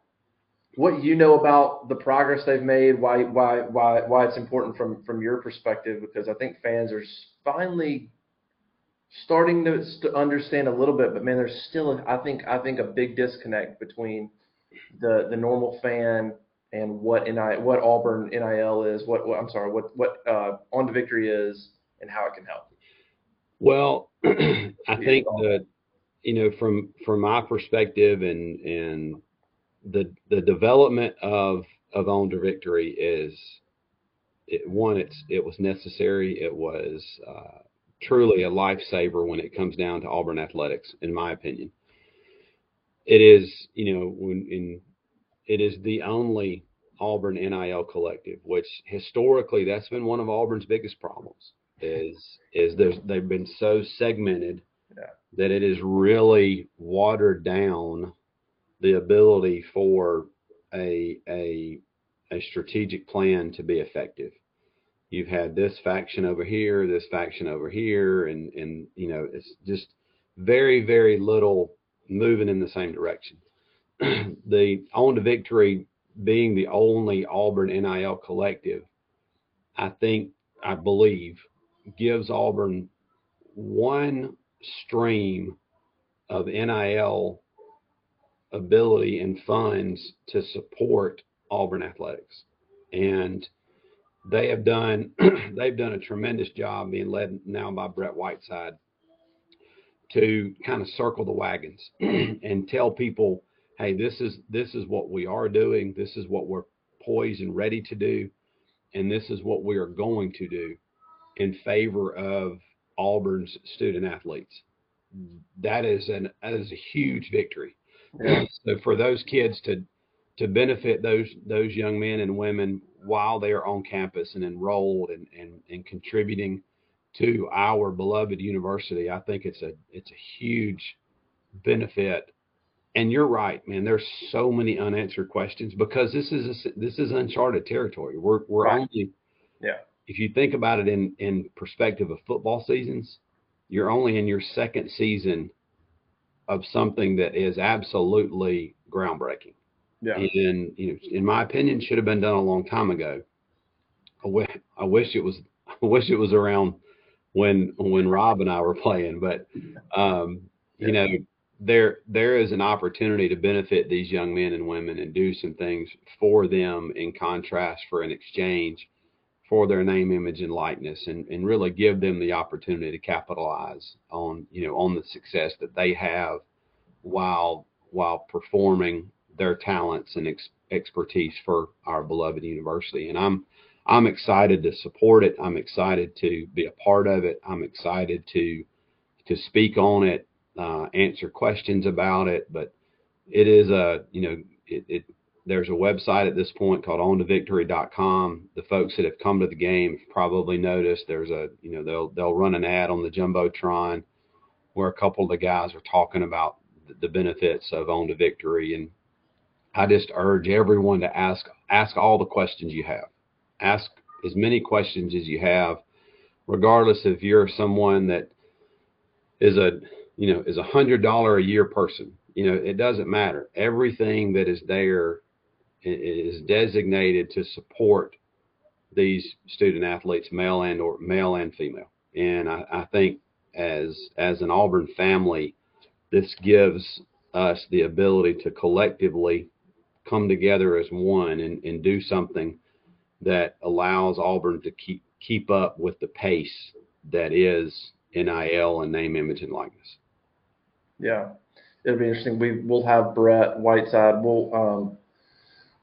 what you know about the progress they've made, why, why, why, why it's important from, from your perspective, because I think fans are finally starting to, understand a little bit, but man, there's still I think I think a big disconnect between the the normal fan and what what Auburn NIL is, what, what I'm sorry, what what uh, on to victory is, and how it can help. Well, [CLEARS THROAT] I think that you know from from my perspective and and the the development of of on to victory is it, one it's it was necessary it was uh, truly a lifesaver when it comes down to Auburn athletics, in my opinion. It is, you know, when in it is the only Auburn NIL collective, which historically that's been one of Auburn's biggest problems. Is is there's they've been so segmented Yeah. that it is really watered down the ability for a a a strategic plan to be effective. You've had this faction over here, this faction over here, and and you know it's just very very little moving in the same direction. [CLEARS THROAT] the on to victory being the only Auburn NIL collective, I think I believe gives Auburn one stream of NIL ability and funds to support Auburn athletics. And they have done [CLEARS THROAT] they've done a tremendous job being led now by Brett Whiteside to kind of circle the wagons [CLEARS THROAT] and tell people, hey, this is this is what we are doing, this is what we're poised and ready to do, and this is what we are going to do in favor of Auburn's student athletes. That is an that is a huge victory. Yeah. So for those kids to to benefit those those young men and women while they are on campus and enrolled and, and, and contributing to our beloved university, I think it's a it's a huge benefit. And you're right, man. There's so many unanswered questions because this is a, this is uncharted territory. We're we're Right. only Yeah. if you think about it in in perspective of football seasons, you're only in your second season of something that is absolutely groundbreaking. Yeah. And you know, in my opinion, should have been done a long time ago. I wi- I wish it was. [LAUGHS] I wish it was around when when Rob and I were playing, but um, you know, there there is an opportunity to benefit these young men and women and do some things for them in contrast for an exchange for their name, image, and likeness, and, and really give them the opportunity to capitalize on you know on the success that they have while while performing their talents and ex- expertise for our beloved university. And I'm I'm excited to support it. I'm excited to be a part of it. I'm excited to to speak on it, uh, answer questions about it. But it is a you know it, it there's a website at this point called ontovictory.com. The folks that have come to the game have probably noticed there's a you know they'll they'll run an ad on the jumbotron where a couple of the guys are talking about the- benefits of on to victory and I just urge everyone to ask ask all the questions you have. Ask as many questions as you have, regardless if you're someone that is a you know is a hundred dollar a year person. You know it doesn't matter. Everything that is there is designated to support these student athletes, male and or male and female. And I, I think as as an Auburn family, this gives us the ability to collectively come together as one and, and do something that allows Auburn to keep keep up with the pace that is NIL and name, image, and likeness. Yeah, it'll be interesting. We we'll have Brett Whiteside. We'll um,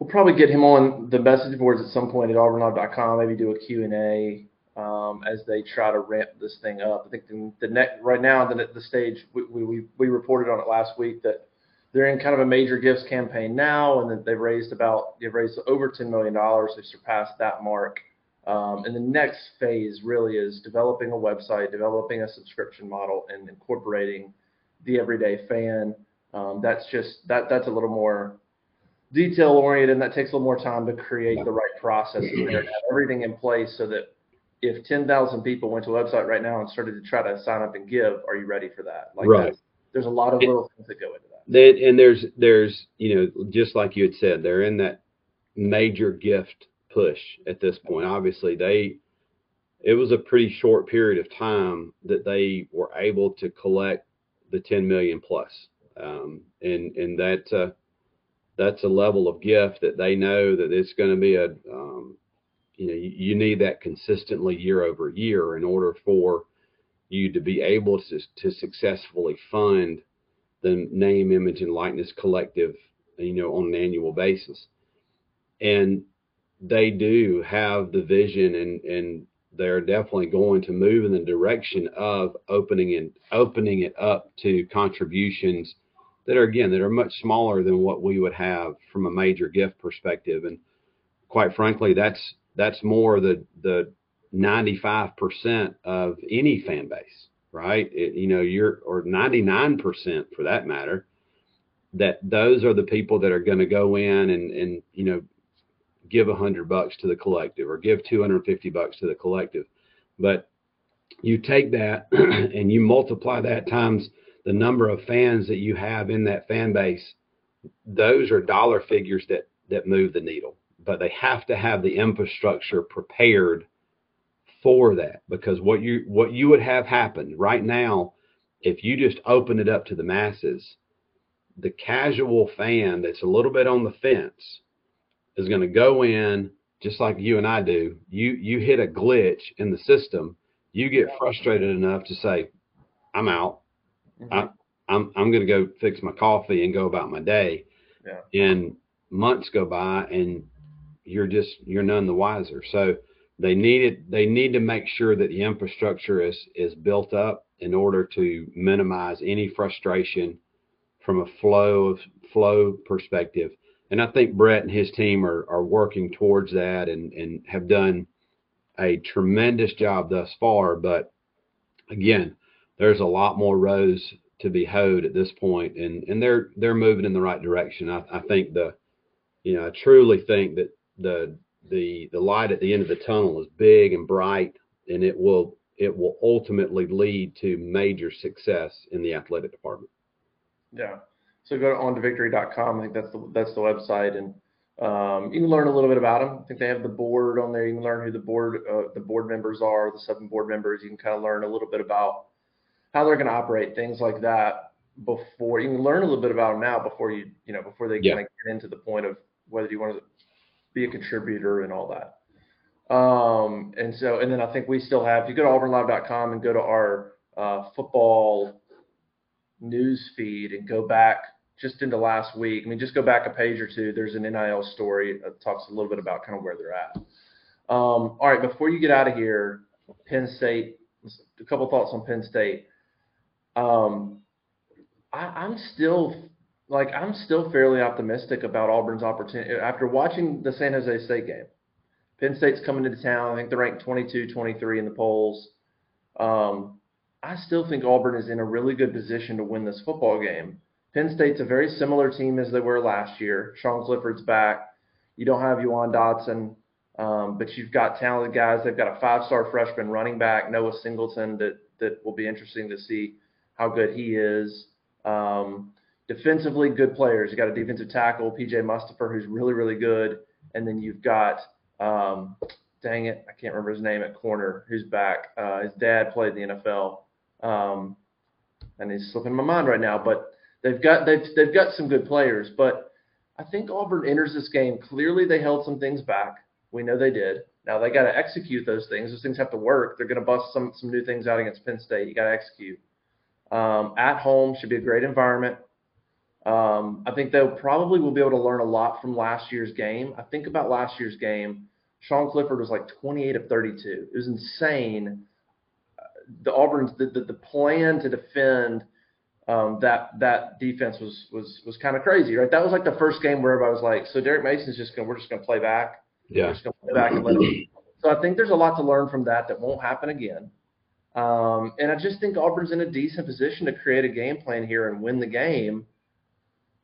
we'll probably get him on the message boards at some point at auburnlive.com. Maybe do a Q and A um, as they try to ramp this thing up. I think the, the next right now the the stage we, we we we reported on it last week that they're in kind of a major gifts campaign now, and that they've raised about they've raised over ten million dollars. They've surpassed that mark. Um, and the next phase really is developing a website, developing a subscription model, and incorporating the everyday fan. Um, that's just that that's a little more detail oriented, and that takes a little more time to create the right processes and have everything in place so that if 10,000 people went to a website right now and started to try to sign up and give, are you ready for that? Like Right. There's a lot of It- little things that go into that. Then, and there's there's you know just like you had said, they're in that major gift push at this point. Obviously, they it was a pretty short period of time that they were able to collect the 10 million plus, um, and and that uh, that's a level of gift that they know that it's going to be a um, you know you, you need that consistently year over year in order for you to be able to to successfully fund the name, image, and likeness collective, you know, on an annual basis. And they do have the vision and and they're definitely going to move in the direction of opening and opening it up to contributions that are again that are much smaller than what we would have from a major gift perspective. And quite frankly that's that's more the the 95% of any fan base right? It, you know you're or 99% for that matter that those are the people that are going to go in and and you know give a hundred bucks to the collective or give 250 bucks to the collective. But you take that [CLEARS THROAT] and you multiply that times the number of fans that you have in that fan base those are dollar figures that that move the needle but they have to have the infrastructure prepared for that because what you what you would have happened right now if you just open it up to the masses the casual fan that's a little bit on the fence is going to go in just like you and I do. You you hit a glitch in the system, you get frustrated enough to say, "I'm out. Mm-hmm. I, I'm I'm going to go fix my coffee and go about my day." Yeah. And months go by, and you're just you're none the wiser. So they need it. They need to make sure that the infrastructure is is built up in order to minimize any frustration from a flow of flow perspective. And I think Brett and his team are, are working towards that and, and have done a tremendous job thus far. But again, there's a lot more rows to be hoed at this point, and, and they're they're moving in the right direction. I, I think the you know I truly think that the the the light at the end of the tunnel is big and bright, and it will it will ultimately lead to major success in the athletic department. Yeah. So go to ontovictory.com. I think that's the that's the website, and um, you can learn a little bit about them. I think they have the board on there. You can learn who the board uh, the board members are, the seven board members. You can kind of learn a little bit about how they're going to operate, things like that. Before you can learn a little bit about them now, before you you know before they yeah. kind of get into the point of whether you want to be a contributor and all that. Um, and so, and then I think we still have. If you go to auburnlive.com and go to our uh, football news feed and go back just into last week. I mean, just go back a page or two. There's an NIL story that talks a little bit about kind of where they're at. Um, all right, before you get out of here, Penn State. A couple thoughts on Penn State. Um, I, I'm still like I'm still fairly optimistic about Auburn's opportunity after watching the San Jose State game. Penn State's coming to town. I think they're ranked 22, 23 in the polls. Um, I still think Auburn is in a really good position to win this football game. Penn State's a very similar team as they were last year. Sean Clifford's back. You don't have Jahan Dotson, um, but you've got talented guys. They've got a five-star freshman running back, Noah Singleton, that that will be interesting to see how good he is. Um, defensively, good players. You got a defensive tackle, PJ Mustipher, who's really really good, and then you've got um, dang it, I can't remember his name at corner, who's back. Uh, his dad played in the NFL. Um, and he's slipping my mind right now, but they've got they've they've got some good players. But I think Auburn enters this game clearly. They held some things back. We know they did. Now they got to execute those things. Those things have to work. They're going to bust some some new things out against Penn State. You got to execute. Um, at home should be a great environment. Um, I think they probably will be able to learn a lot from last year's game. I think about last year's game. Sean Clifford was like 28 of 32. It was insane the Auburn's the, the, the plan to defend um, that that defense was was was kind of crazy, right? That was like the first game where everybody was like, so Derek Mason's just gonna we're just gonna play back. Yeah. We're just gonna play back and let him. So I think there's a lot to learn from that that won't happen again. Um, and I just think Auburn's in a decent position to create a game plan here and win the game,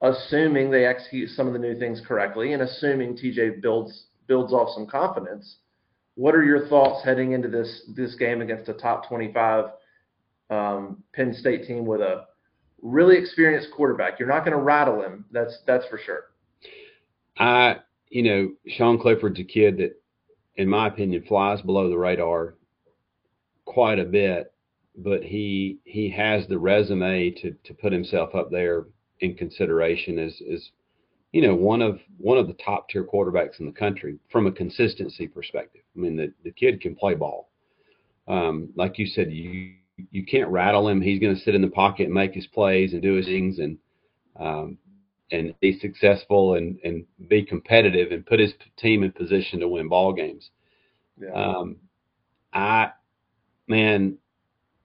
assuming they execute some of the new things correctly and assuming TJ builds builds off some confidence. What are your thoughts heading into this this game against a top 25 um, Penn State team with a really experienced quarterback? You're not going to rattle him. That's that's for sure. I, you know, Sean Clifford's a kid that, in my opinion, flies below the radar quite a bit, but he he has the resume to to put himself up there in consideration as as you know, one of one of the top tier quarterbacks in the country from a consistency perspective. I mean, the the kid can play ball. Um, like you said, you you can't rattle him. He's going to sit in the pocket and make his plays and do his things and um, and be successful and and be competitive and put his team in position to win ball games. Yeah. Um, I, man,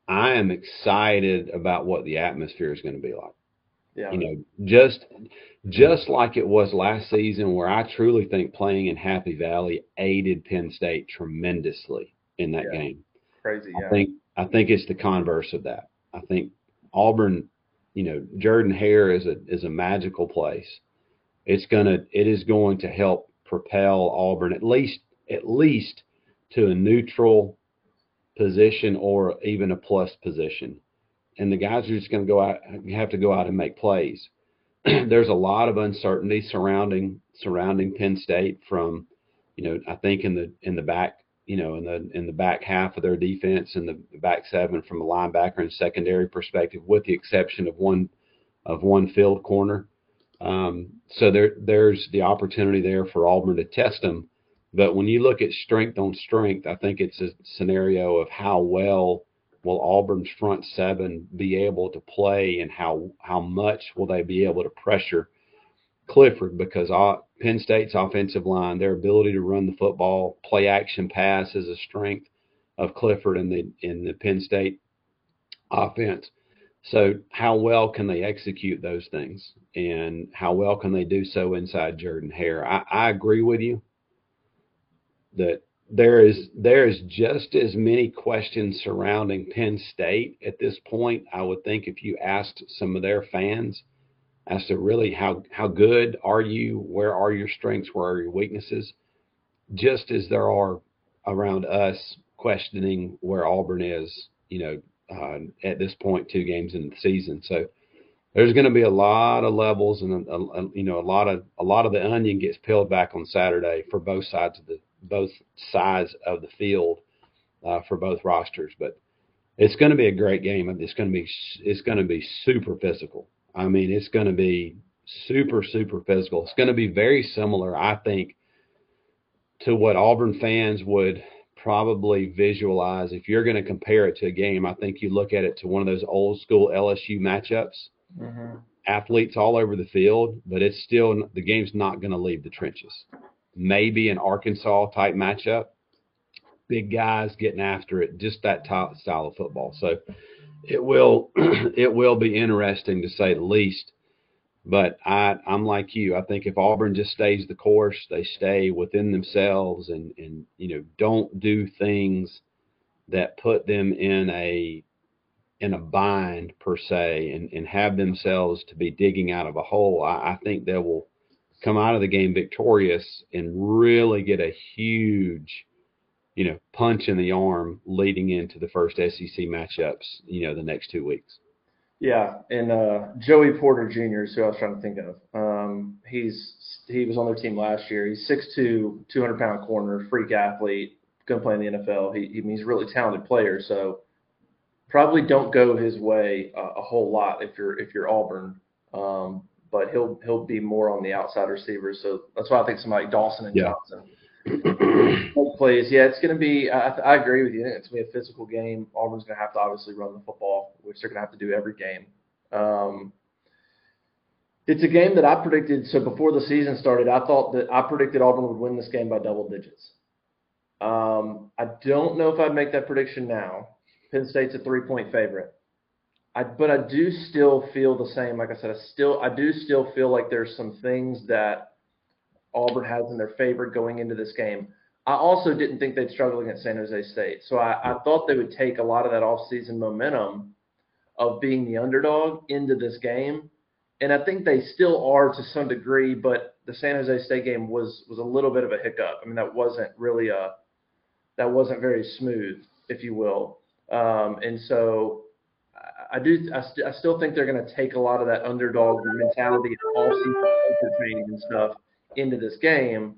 I am excited about what the atmosphere is going to be like. Yeah. You know, just just like it was last season, where I truly think playing in Happy Valley aided Penn State tremendously in that Yeah. game. Crazy. Yeah. I think I think it's the converse of that. I think Auburn, you know, Jordan Hare is a is a magical place. It's gonna it is going to help propel Auburn at least at least to a neutral position or even a plus position. And the guys are just going to go out have to go out and make plays. [CLEARS THROAT] There's a lot of uncertainty surrounding surrounding Penn State from, you know, I think in the in the back you know, in the in the back half of their defense and the back seven from a linebacker and secondary perspective, with the exception of one of one field corner. Um, so there there's the opportunity there for Auburn to test them. But when you look at strength on strength, I think it's a scenario of how well will Auburn's front seven be able to play and how how much will they be able to pressure Clifford because Penn State's offensive line, their ability to run the football, play action pass is a strength of Clifford in the in the Penn State offense. So how well can they execute those things, and how well can they do so inside Jordan Hare? I, I agree with you that there is there is just as many questions surrounding Penn State at this point. I would think if you asked some of their fans as to really how how good are you, where are your strengths, where are your weaknesses, just as there are around us questioning where Auburn is, you know, uh, at this point, two games in the season. So there's going to be a lot of levels, and a, a, you know, a lot of a lot of the onion gets peeled back on Saturday for both sides of the both sides of the field uh, for both rosters. But it's going to be a great game. It's going to be it's going to be super physical. I mean, it's going to be super super physical. It's going to be very similar, I think, to what Auburn fans would probably visualize if you're going to compare it to a game. I think you look at it to one of those old school LSU matchups. Mm-hmm. Athletes all over the field, but it's still the game's not going to leave the trenches. Maybe an Arkansas type matchup, big guys getting after it, just that type style of football. So it will [CLEARS THROAT] it will be interesting to say the least. But I I'm like you. I think if Auburn just stays the course, they stay within themselves and and you know don't do things that put them in a in a bind per se and, and have themselves to be digging out of a hole, I, I think they will come out of the game victorious and really get a huge, you know, punch in the arm leading into the first SEC matchups, you know, the next two weeks. Yeah, and uh, Joey Porter Jr. is who I was trying to think of. Um, he's he was on their team last year. He's 6'2", 200 pound corner, freak athlete, going to play in the NFL. He, he he's a really talented player. So probably don't go his way uh, a whole lot if you're if you're Auburn. Um, but he'll he'll be more on the outside receivers. So that's why I think somebody like Dawson and Yeah. Johnson plays. Yeah, it's going to be. I, I agree with you. It's going to be a physical game. Auburn's going to have to obviously run the football, which they're going to have to do every game. Um, it's a game that I predicted. So before the season started, I thought that I predicted Auburn would win this game by double digits. Um, I don't know if I'd make that prediction now. Penn State's a three-point favorite. I, but I do still feel the same. Like I said, I still I do still feel like there's some things that Auburn has in their favor going into this game. I also didn't think they'd struggle against San Jose State. So I, I thought they would take a lot of that offseason momentum of being the underdog into this game. And I think they still are to some degree, but the San Jose State game was was a little bit of a hiccup. I mean, that wasn't really a that wasn't very smooth, if you will. Um, and so I, do I, st- I still think they're going to take a lot of that underdog mentality and all season training and stuff into this game,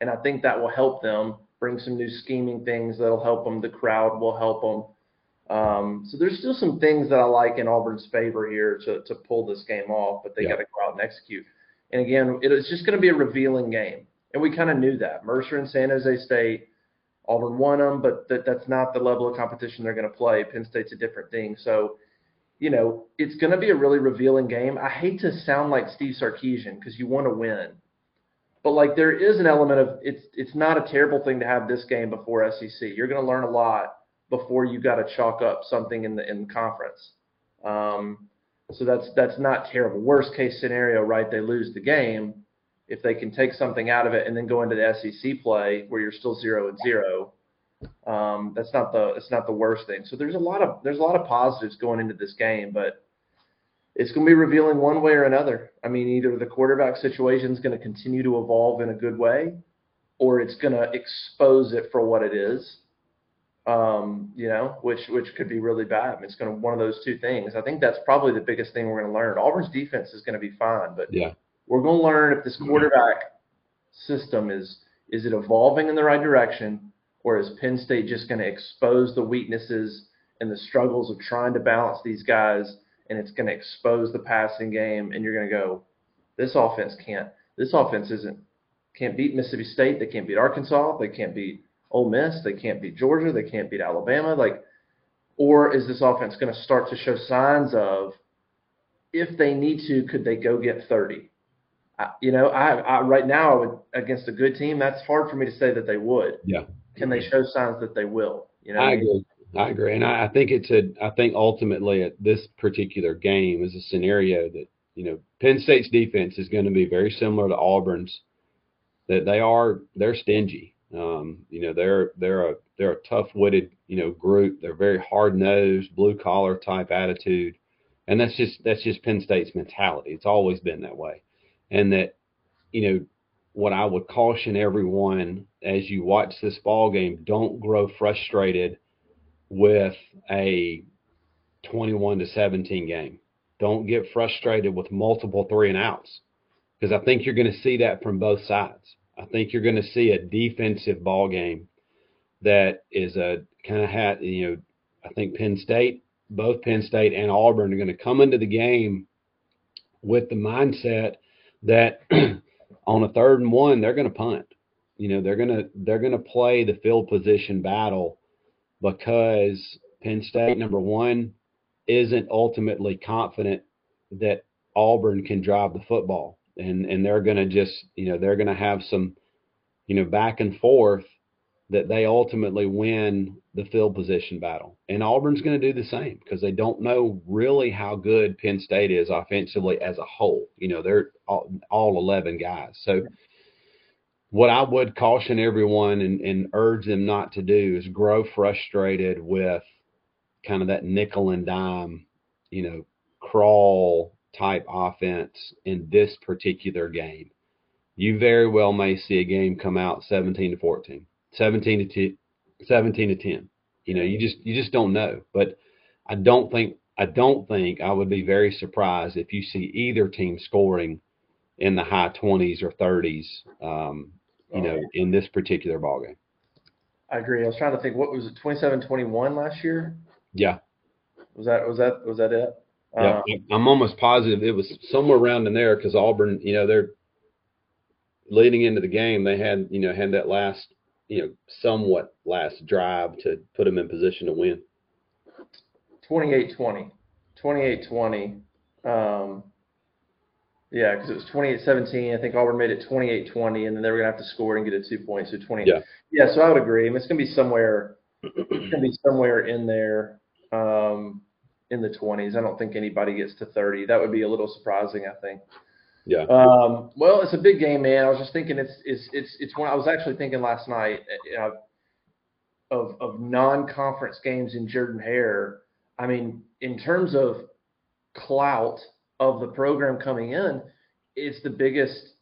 and I think that will help them bring some new scheming things that'll help them. The crowd will help them. Um, so there's still some things that I like in Auburn's favor here to to pull this game off, but they Yeah. got to go out and execute. And again, it, it's just going to be a revealing game, and we kind of knew that. Mercer and San Jose State, Auburn won them, but that, that's not the level of competition they're going to play. Penn State's a different thing. So, you know, it's going to be a really revealing game. I hate to sound like Steve Sarkisian because you want to win. but like there is an element of it's it's not a terrible thing to have this game before SEC. You're going to learn a lot before you got to chalk up something in the in conference. Um, so that's that's not terrible. Worst case scenario, right? They lose the game. If they can take something out of it and then go into the SEC play where you're still zero and zero, um, that's not the it's not the worst thing. So there's a lot of there's a lot of positives going into this game, but it's going to be revealing one way or another. I mean, either the quarterback situation is going to continue to evolve in a good way, or it's going to expose it for what it is. Um, you know, which which could be really bad. I mean, it's going to one of those two things. I think that's probably the biggest thing we're going to learn. Auburn's defense is going to be fine, but Yeah. we're going to learn if this quarterback system is is it evolving in the right direction, or is Penn State just going to expose the weaknesses and the struggles of trying to balance these guys, and it's going to expose the passing game, and you're going to go, this offense can't. This offense isn't can't beat Mississippi State. They can't beat Arkansas. They can't beat Ole Miss. They can't beat Georgia. They can't beat Alabama. Like, or is this offense going to start to show signs of, if they need to, could they go get 30? I, you know, I, I right now I would against a good team. That's hard for me to say that they would. Yeah. Can they show signs that they will? You know, I agree. I agree, and I, I think it's a. I think ultimately at this particular game is a scenario that you know Penn State's defense is going to be very similar to Auburn's. That they are they're stingy. Um, you know they're they're a they're a tough-witted you know group. They're very hard-nosed, blue-collar type attitude, and that's just that's just Penn State's mentality. It's always been that way, and that you know what I would caution everyone as you watch this ball game: don't grow frustrated with a 21 to 17 game. Don't get frustrated with multiple three and outs because I think you're going to see that from both sides. I think you're going to see a defensive ball game that is a kind of hat, you know, I think Penn State, both Penn State and Auburn are going to come into the game with the mindset that [CLEARS THROAT] on a third and one, they're going to punt. You know, they're going to they're going to play the field position battle because Penn State, number one, isn't ultimately confident that Auburn can drive the football, and and they're going to just you know they're going to have some you know back and forth that they ultimately win the field position battle, and Auburn's going to do the same because they don't know really how good Penn State is offensively as a whole. You know they're all, all eleven guys, so what I would caution everyone and, and urge them not to do is grow frustrated with kind of that nickel and dime, you know, crawl type offense in this particular game. You very well may see a game come out 17 to 14, 17 to 10, 17 to 10. You know, you just you just don't know. But I don't think I don't think I would be very surprised if you see either team scoring in the high 20s or 30s. Um, you know, in this particular ball game. I agree. I was trying to think. What was it? 27-21 last year? Yeah, Was that was that was that it? yeah. Uh, I'm almost positive it was somewhere around in there because Auburn, you know, they're leading into the game. They had, you know, had that last, you know, somewhat last drive to put them in position to win. 28-20. 28-20. Um, yeah, because it was 28-17. I think Auburn made it 28-20, and then they were gonna have to score and get a two points. So 20. Yeah. Yeah. So I would agree. I mean, it's gonna be somewhere. It's gonna be somewhere in there, um, in the 20s. I don't think anybody gets to 30. That would be a little surprising. I think. Yeah, Um, well, it's a big game, man. I was just thinking it's it's it's it's one. I was actually thinking last night uh, of of non-conference games in Jordan Hare. I mean, in terms of clout of the program coming in, it's the biggest.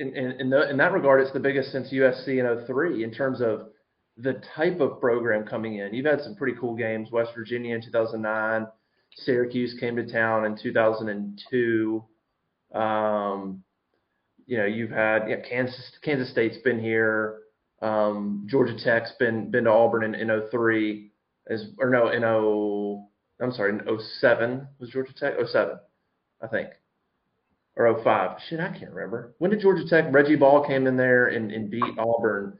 In in in, the, in that regard, it's the biggest since USC in 03 in terms of the type of program coming in. You've had some pretty cool games. West Virginia in 2009, Syracuse came to town in 2002. Um, you know, you've had yeah, Kansas Kansas State's been here. Um, Georgia Tech's been been to Auburn in, in 03 as or no in 0 I'm sorry in 07 was Georgia Tech? 07 I think. Or 05 shit I can't remember. When did Georgia Tech Reggie Ball came in there and, and beat Auburn?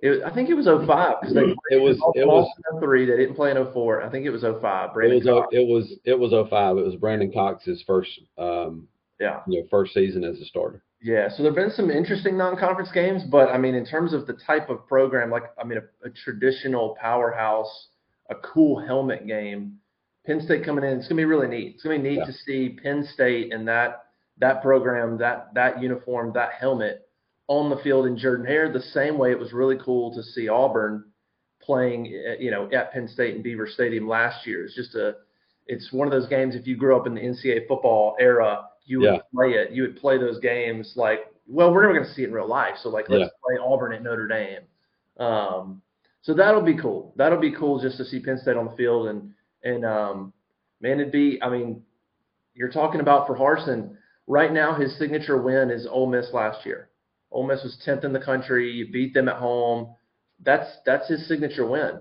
It I think it was 05 because they It was- it was- 03 they didn't play in 04 I think it was 05 it was Cox. it was it was 05. It was Brandon Cox's first um, yeah first season as a starter. Yeah, so there've been some interesting non-conference games, but I mean, in terms of the type of program, like I mean, a, a traditional powerhouse, a cool helmet game. Penn State coming in, it's gonna be really neat. It's gonna be neat Yeah. to see Penn State and that that program, that that uniform, that helmet on the field in Jordan Hare. The same way it was really cool to see Auburn playing, eh, you know, at Penn State and Beaver Stadium last year. It's just a, it's one of those games. If you grew up in the NCAA football era, you would Yeah. play it. You would play those games like, well, we're never going to see it in real life. So like, let's Yeah. play Auburn at Notre Dame. Um, so that'll be cool. That'll be cool just to see Penn State on the field and and um, man, it'd be. I mean, you're talking about for Harsin right now. His signature win is Ole Miss last year. Ole Miss was 10th in the country. You beat them at home. That's that's his signature win.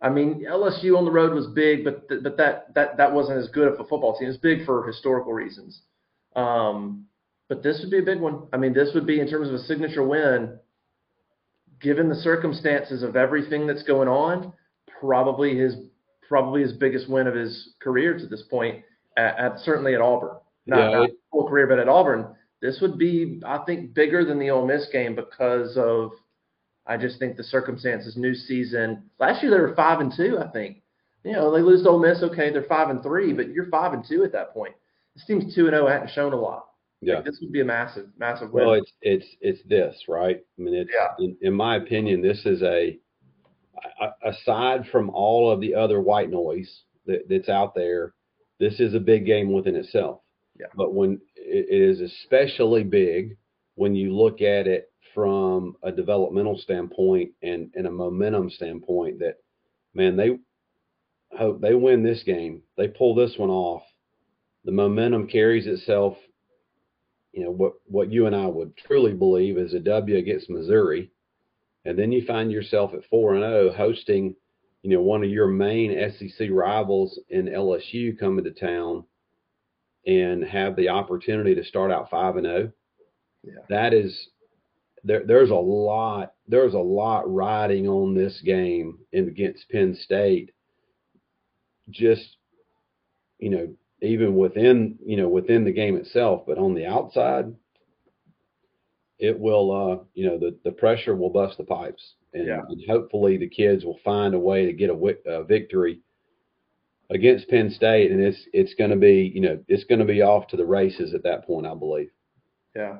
I mean, LSU on the road was big, but th- but that that that wasn't as good of a football team. It was big for historical reasons. Um, but this would be a big one. I mean, this would be in terms of a signature win, given the circumstances of everything that's going on, probably his probably his biggest win of his career to this point. At, at certainly at Auburn, not, Yeah, not full career, but at Auburn, this would be I think bigger than the Ole Miss game because of I just think the circumstances, new season. Last year they were five and two, I think. You know, they lose to Ole Miss, okay, they're five and three, but you're five and two at that point. This team's two and zero, hadn't shown a lot. Yeah. Like, this would be a massive, massive win. Well, it's it's it's this, right? I mean, it's Yeah. in, in my opinion, this is a aside from all of the other white noise that, that's out there, this is a big game within itself. Yeah. But when it it is especially big when you look at it from a developmental standpoint and, and a momentum standpoint, that man, they hope they win this game, they pull this one off, the momentum carries itself you know what what you and I would truly believe is a W against Missouri, and then you find yourself at four and zero hosting, you know, one of your main SEC rivals in LSU coming to town, and have the opportunity to start out five and oh. zero. That is there. There's a lot. There's a lot riding on this game in, against Penn State. Just you know, even within you know within the game itself, but on the outside, it will uh, you know the the pressure will bust the pipes, and, Yeah. and hopefully the kids will find a way to get a, a victory against Penn State, and it's it's going to be you know it's going to be off to the races at that point, I believe. Yeah.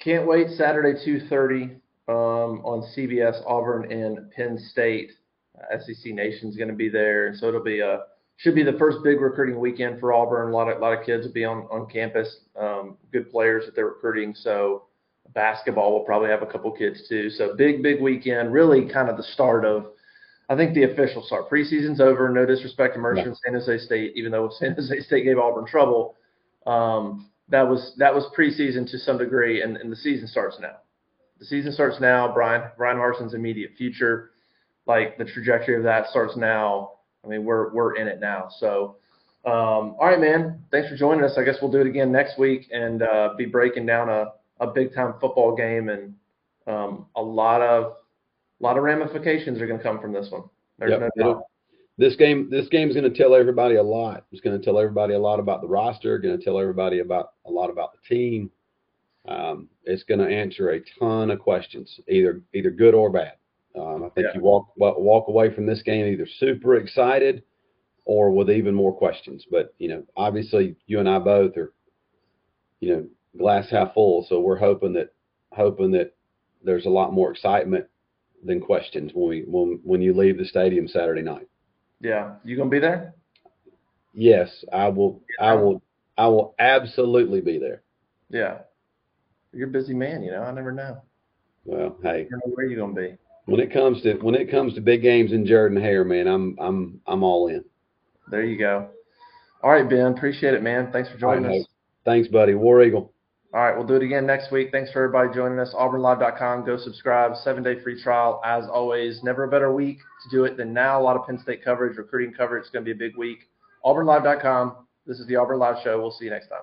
Can't wait. Saturday, 2.30 um, on CBS, Auburn and Penn State. Uh, SEC Nation's going to be there. And so it'll be a, should be the first big recruiting weekend for Auburn. A lot of, a lot of kids will be on, on campus, um, good players that they're recruiting. So basketball will probably have a couple kids too. So big, big weekend. Really kind of the start of, I think the official start. Preseason's over. No disrespect to Mercer and San Jose State, even though San Jose State gave Auburn trouble. Um, that was that was preseason to some degree, and, and the season starts now. The season starts now. Bryan Bryan Harsin's immediate future, like the trajectory of that starts now. I mean, we're we're in it now. So, um, all right, man. Thanks for joining us. I guess we'll do it again next week and uh, be breaking down a, a big time football game and um, a lot of a lot of ramifications are going to come from this one. There's Yep. no doubt. This game this game is going to tell everybody a lot. It's going to tell everybody a lot about the roster. Going to tell everybody about a lot about the team. Um, it's going to answer a ton of questions, either either good or bad. Um, I think Yeah. you walk wa- walk away from this game either super excited or with even more questions. But you know, obviously, you and I both are, you know, glass half full. So we're hoping that hoping that there's a lot more excitement than questions when we when when you leave the stadium Saturday night. Yeah, you gonna be there? Yes, I will. I will. I will absolutely be there. Yeah. You're a busy man, you know. I never know. Well, hey, where you gonna be. When it comes to when it comes to big games in Jordan Hare, man, I'm I'm I'm all in. There you go. All right, Ben. Appreciate it, man. Thanks for joining right, us. Thanks, buddy. War Eagle. All right, we'll do it again next week. Thanks for everybody joining us. AuburnLive.com. Go subscribe. Seven day free trial. As always, never a better week to do it than now. A lot of Penn State coverage, recruiting coverage. It's going to be a big week. AuburnLive.com. This is the Auburn Live Show. We'll see you next time.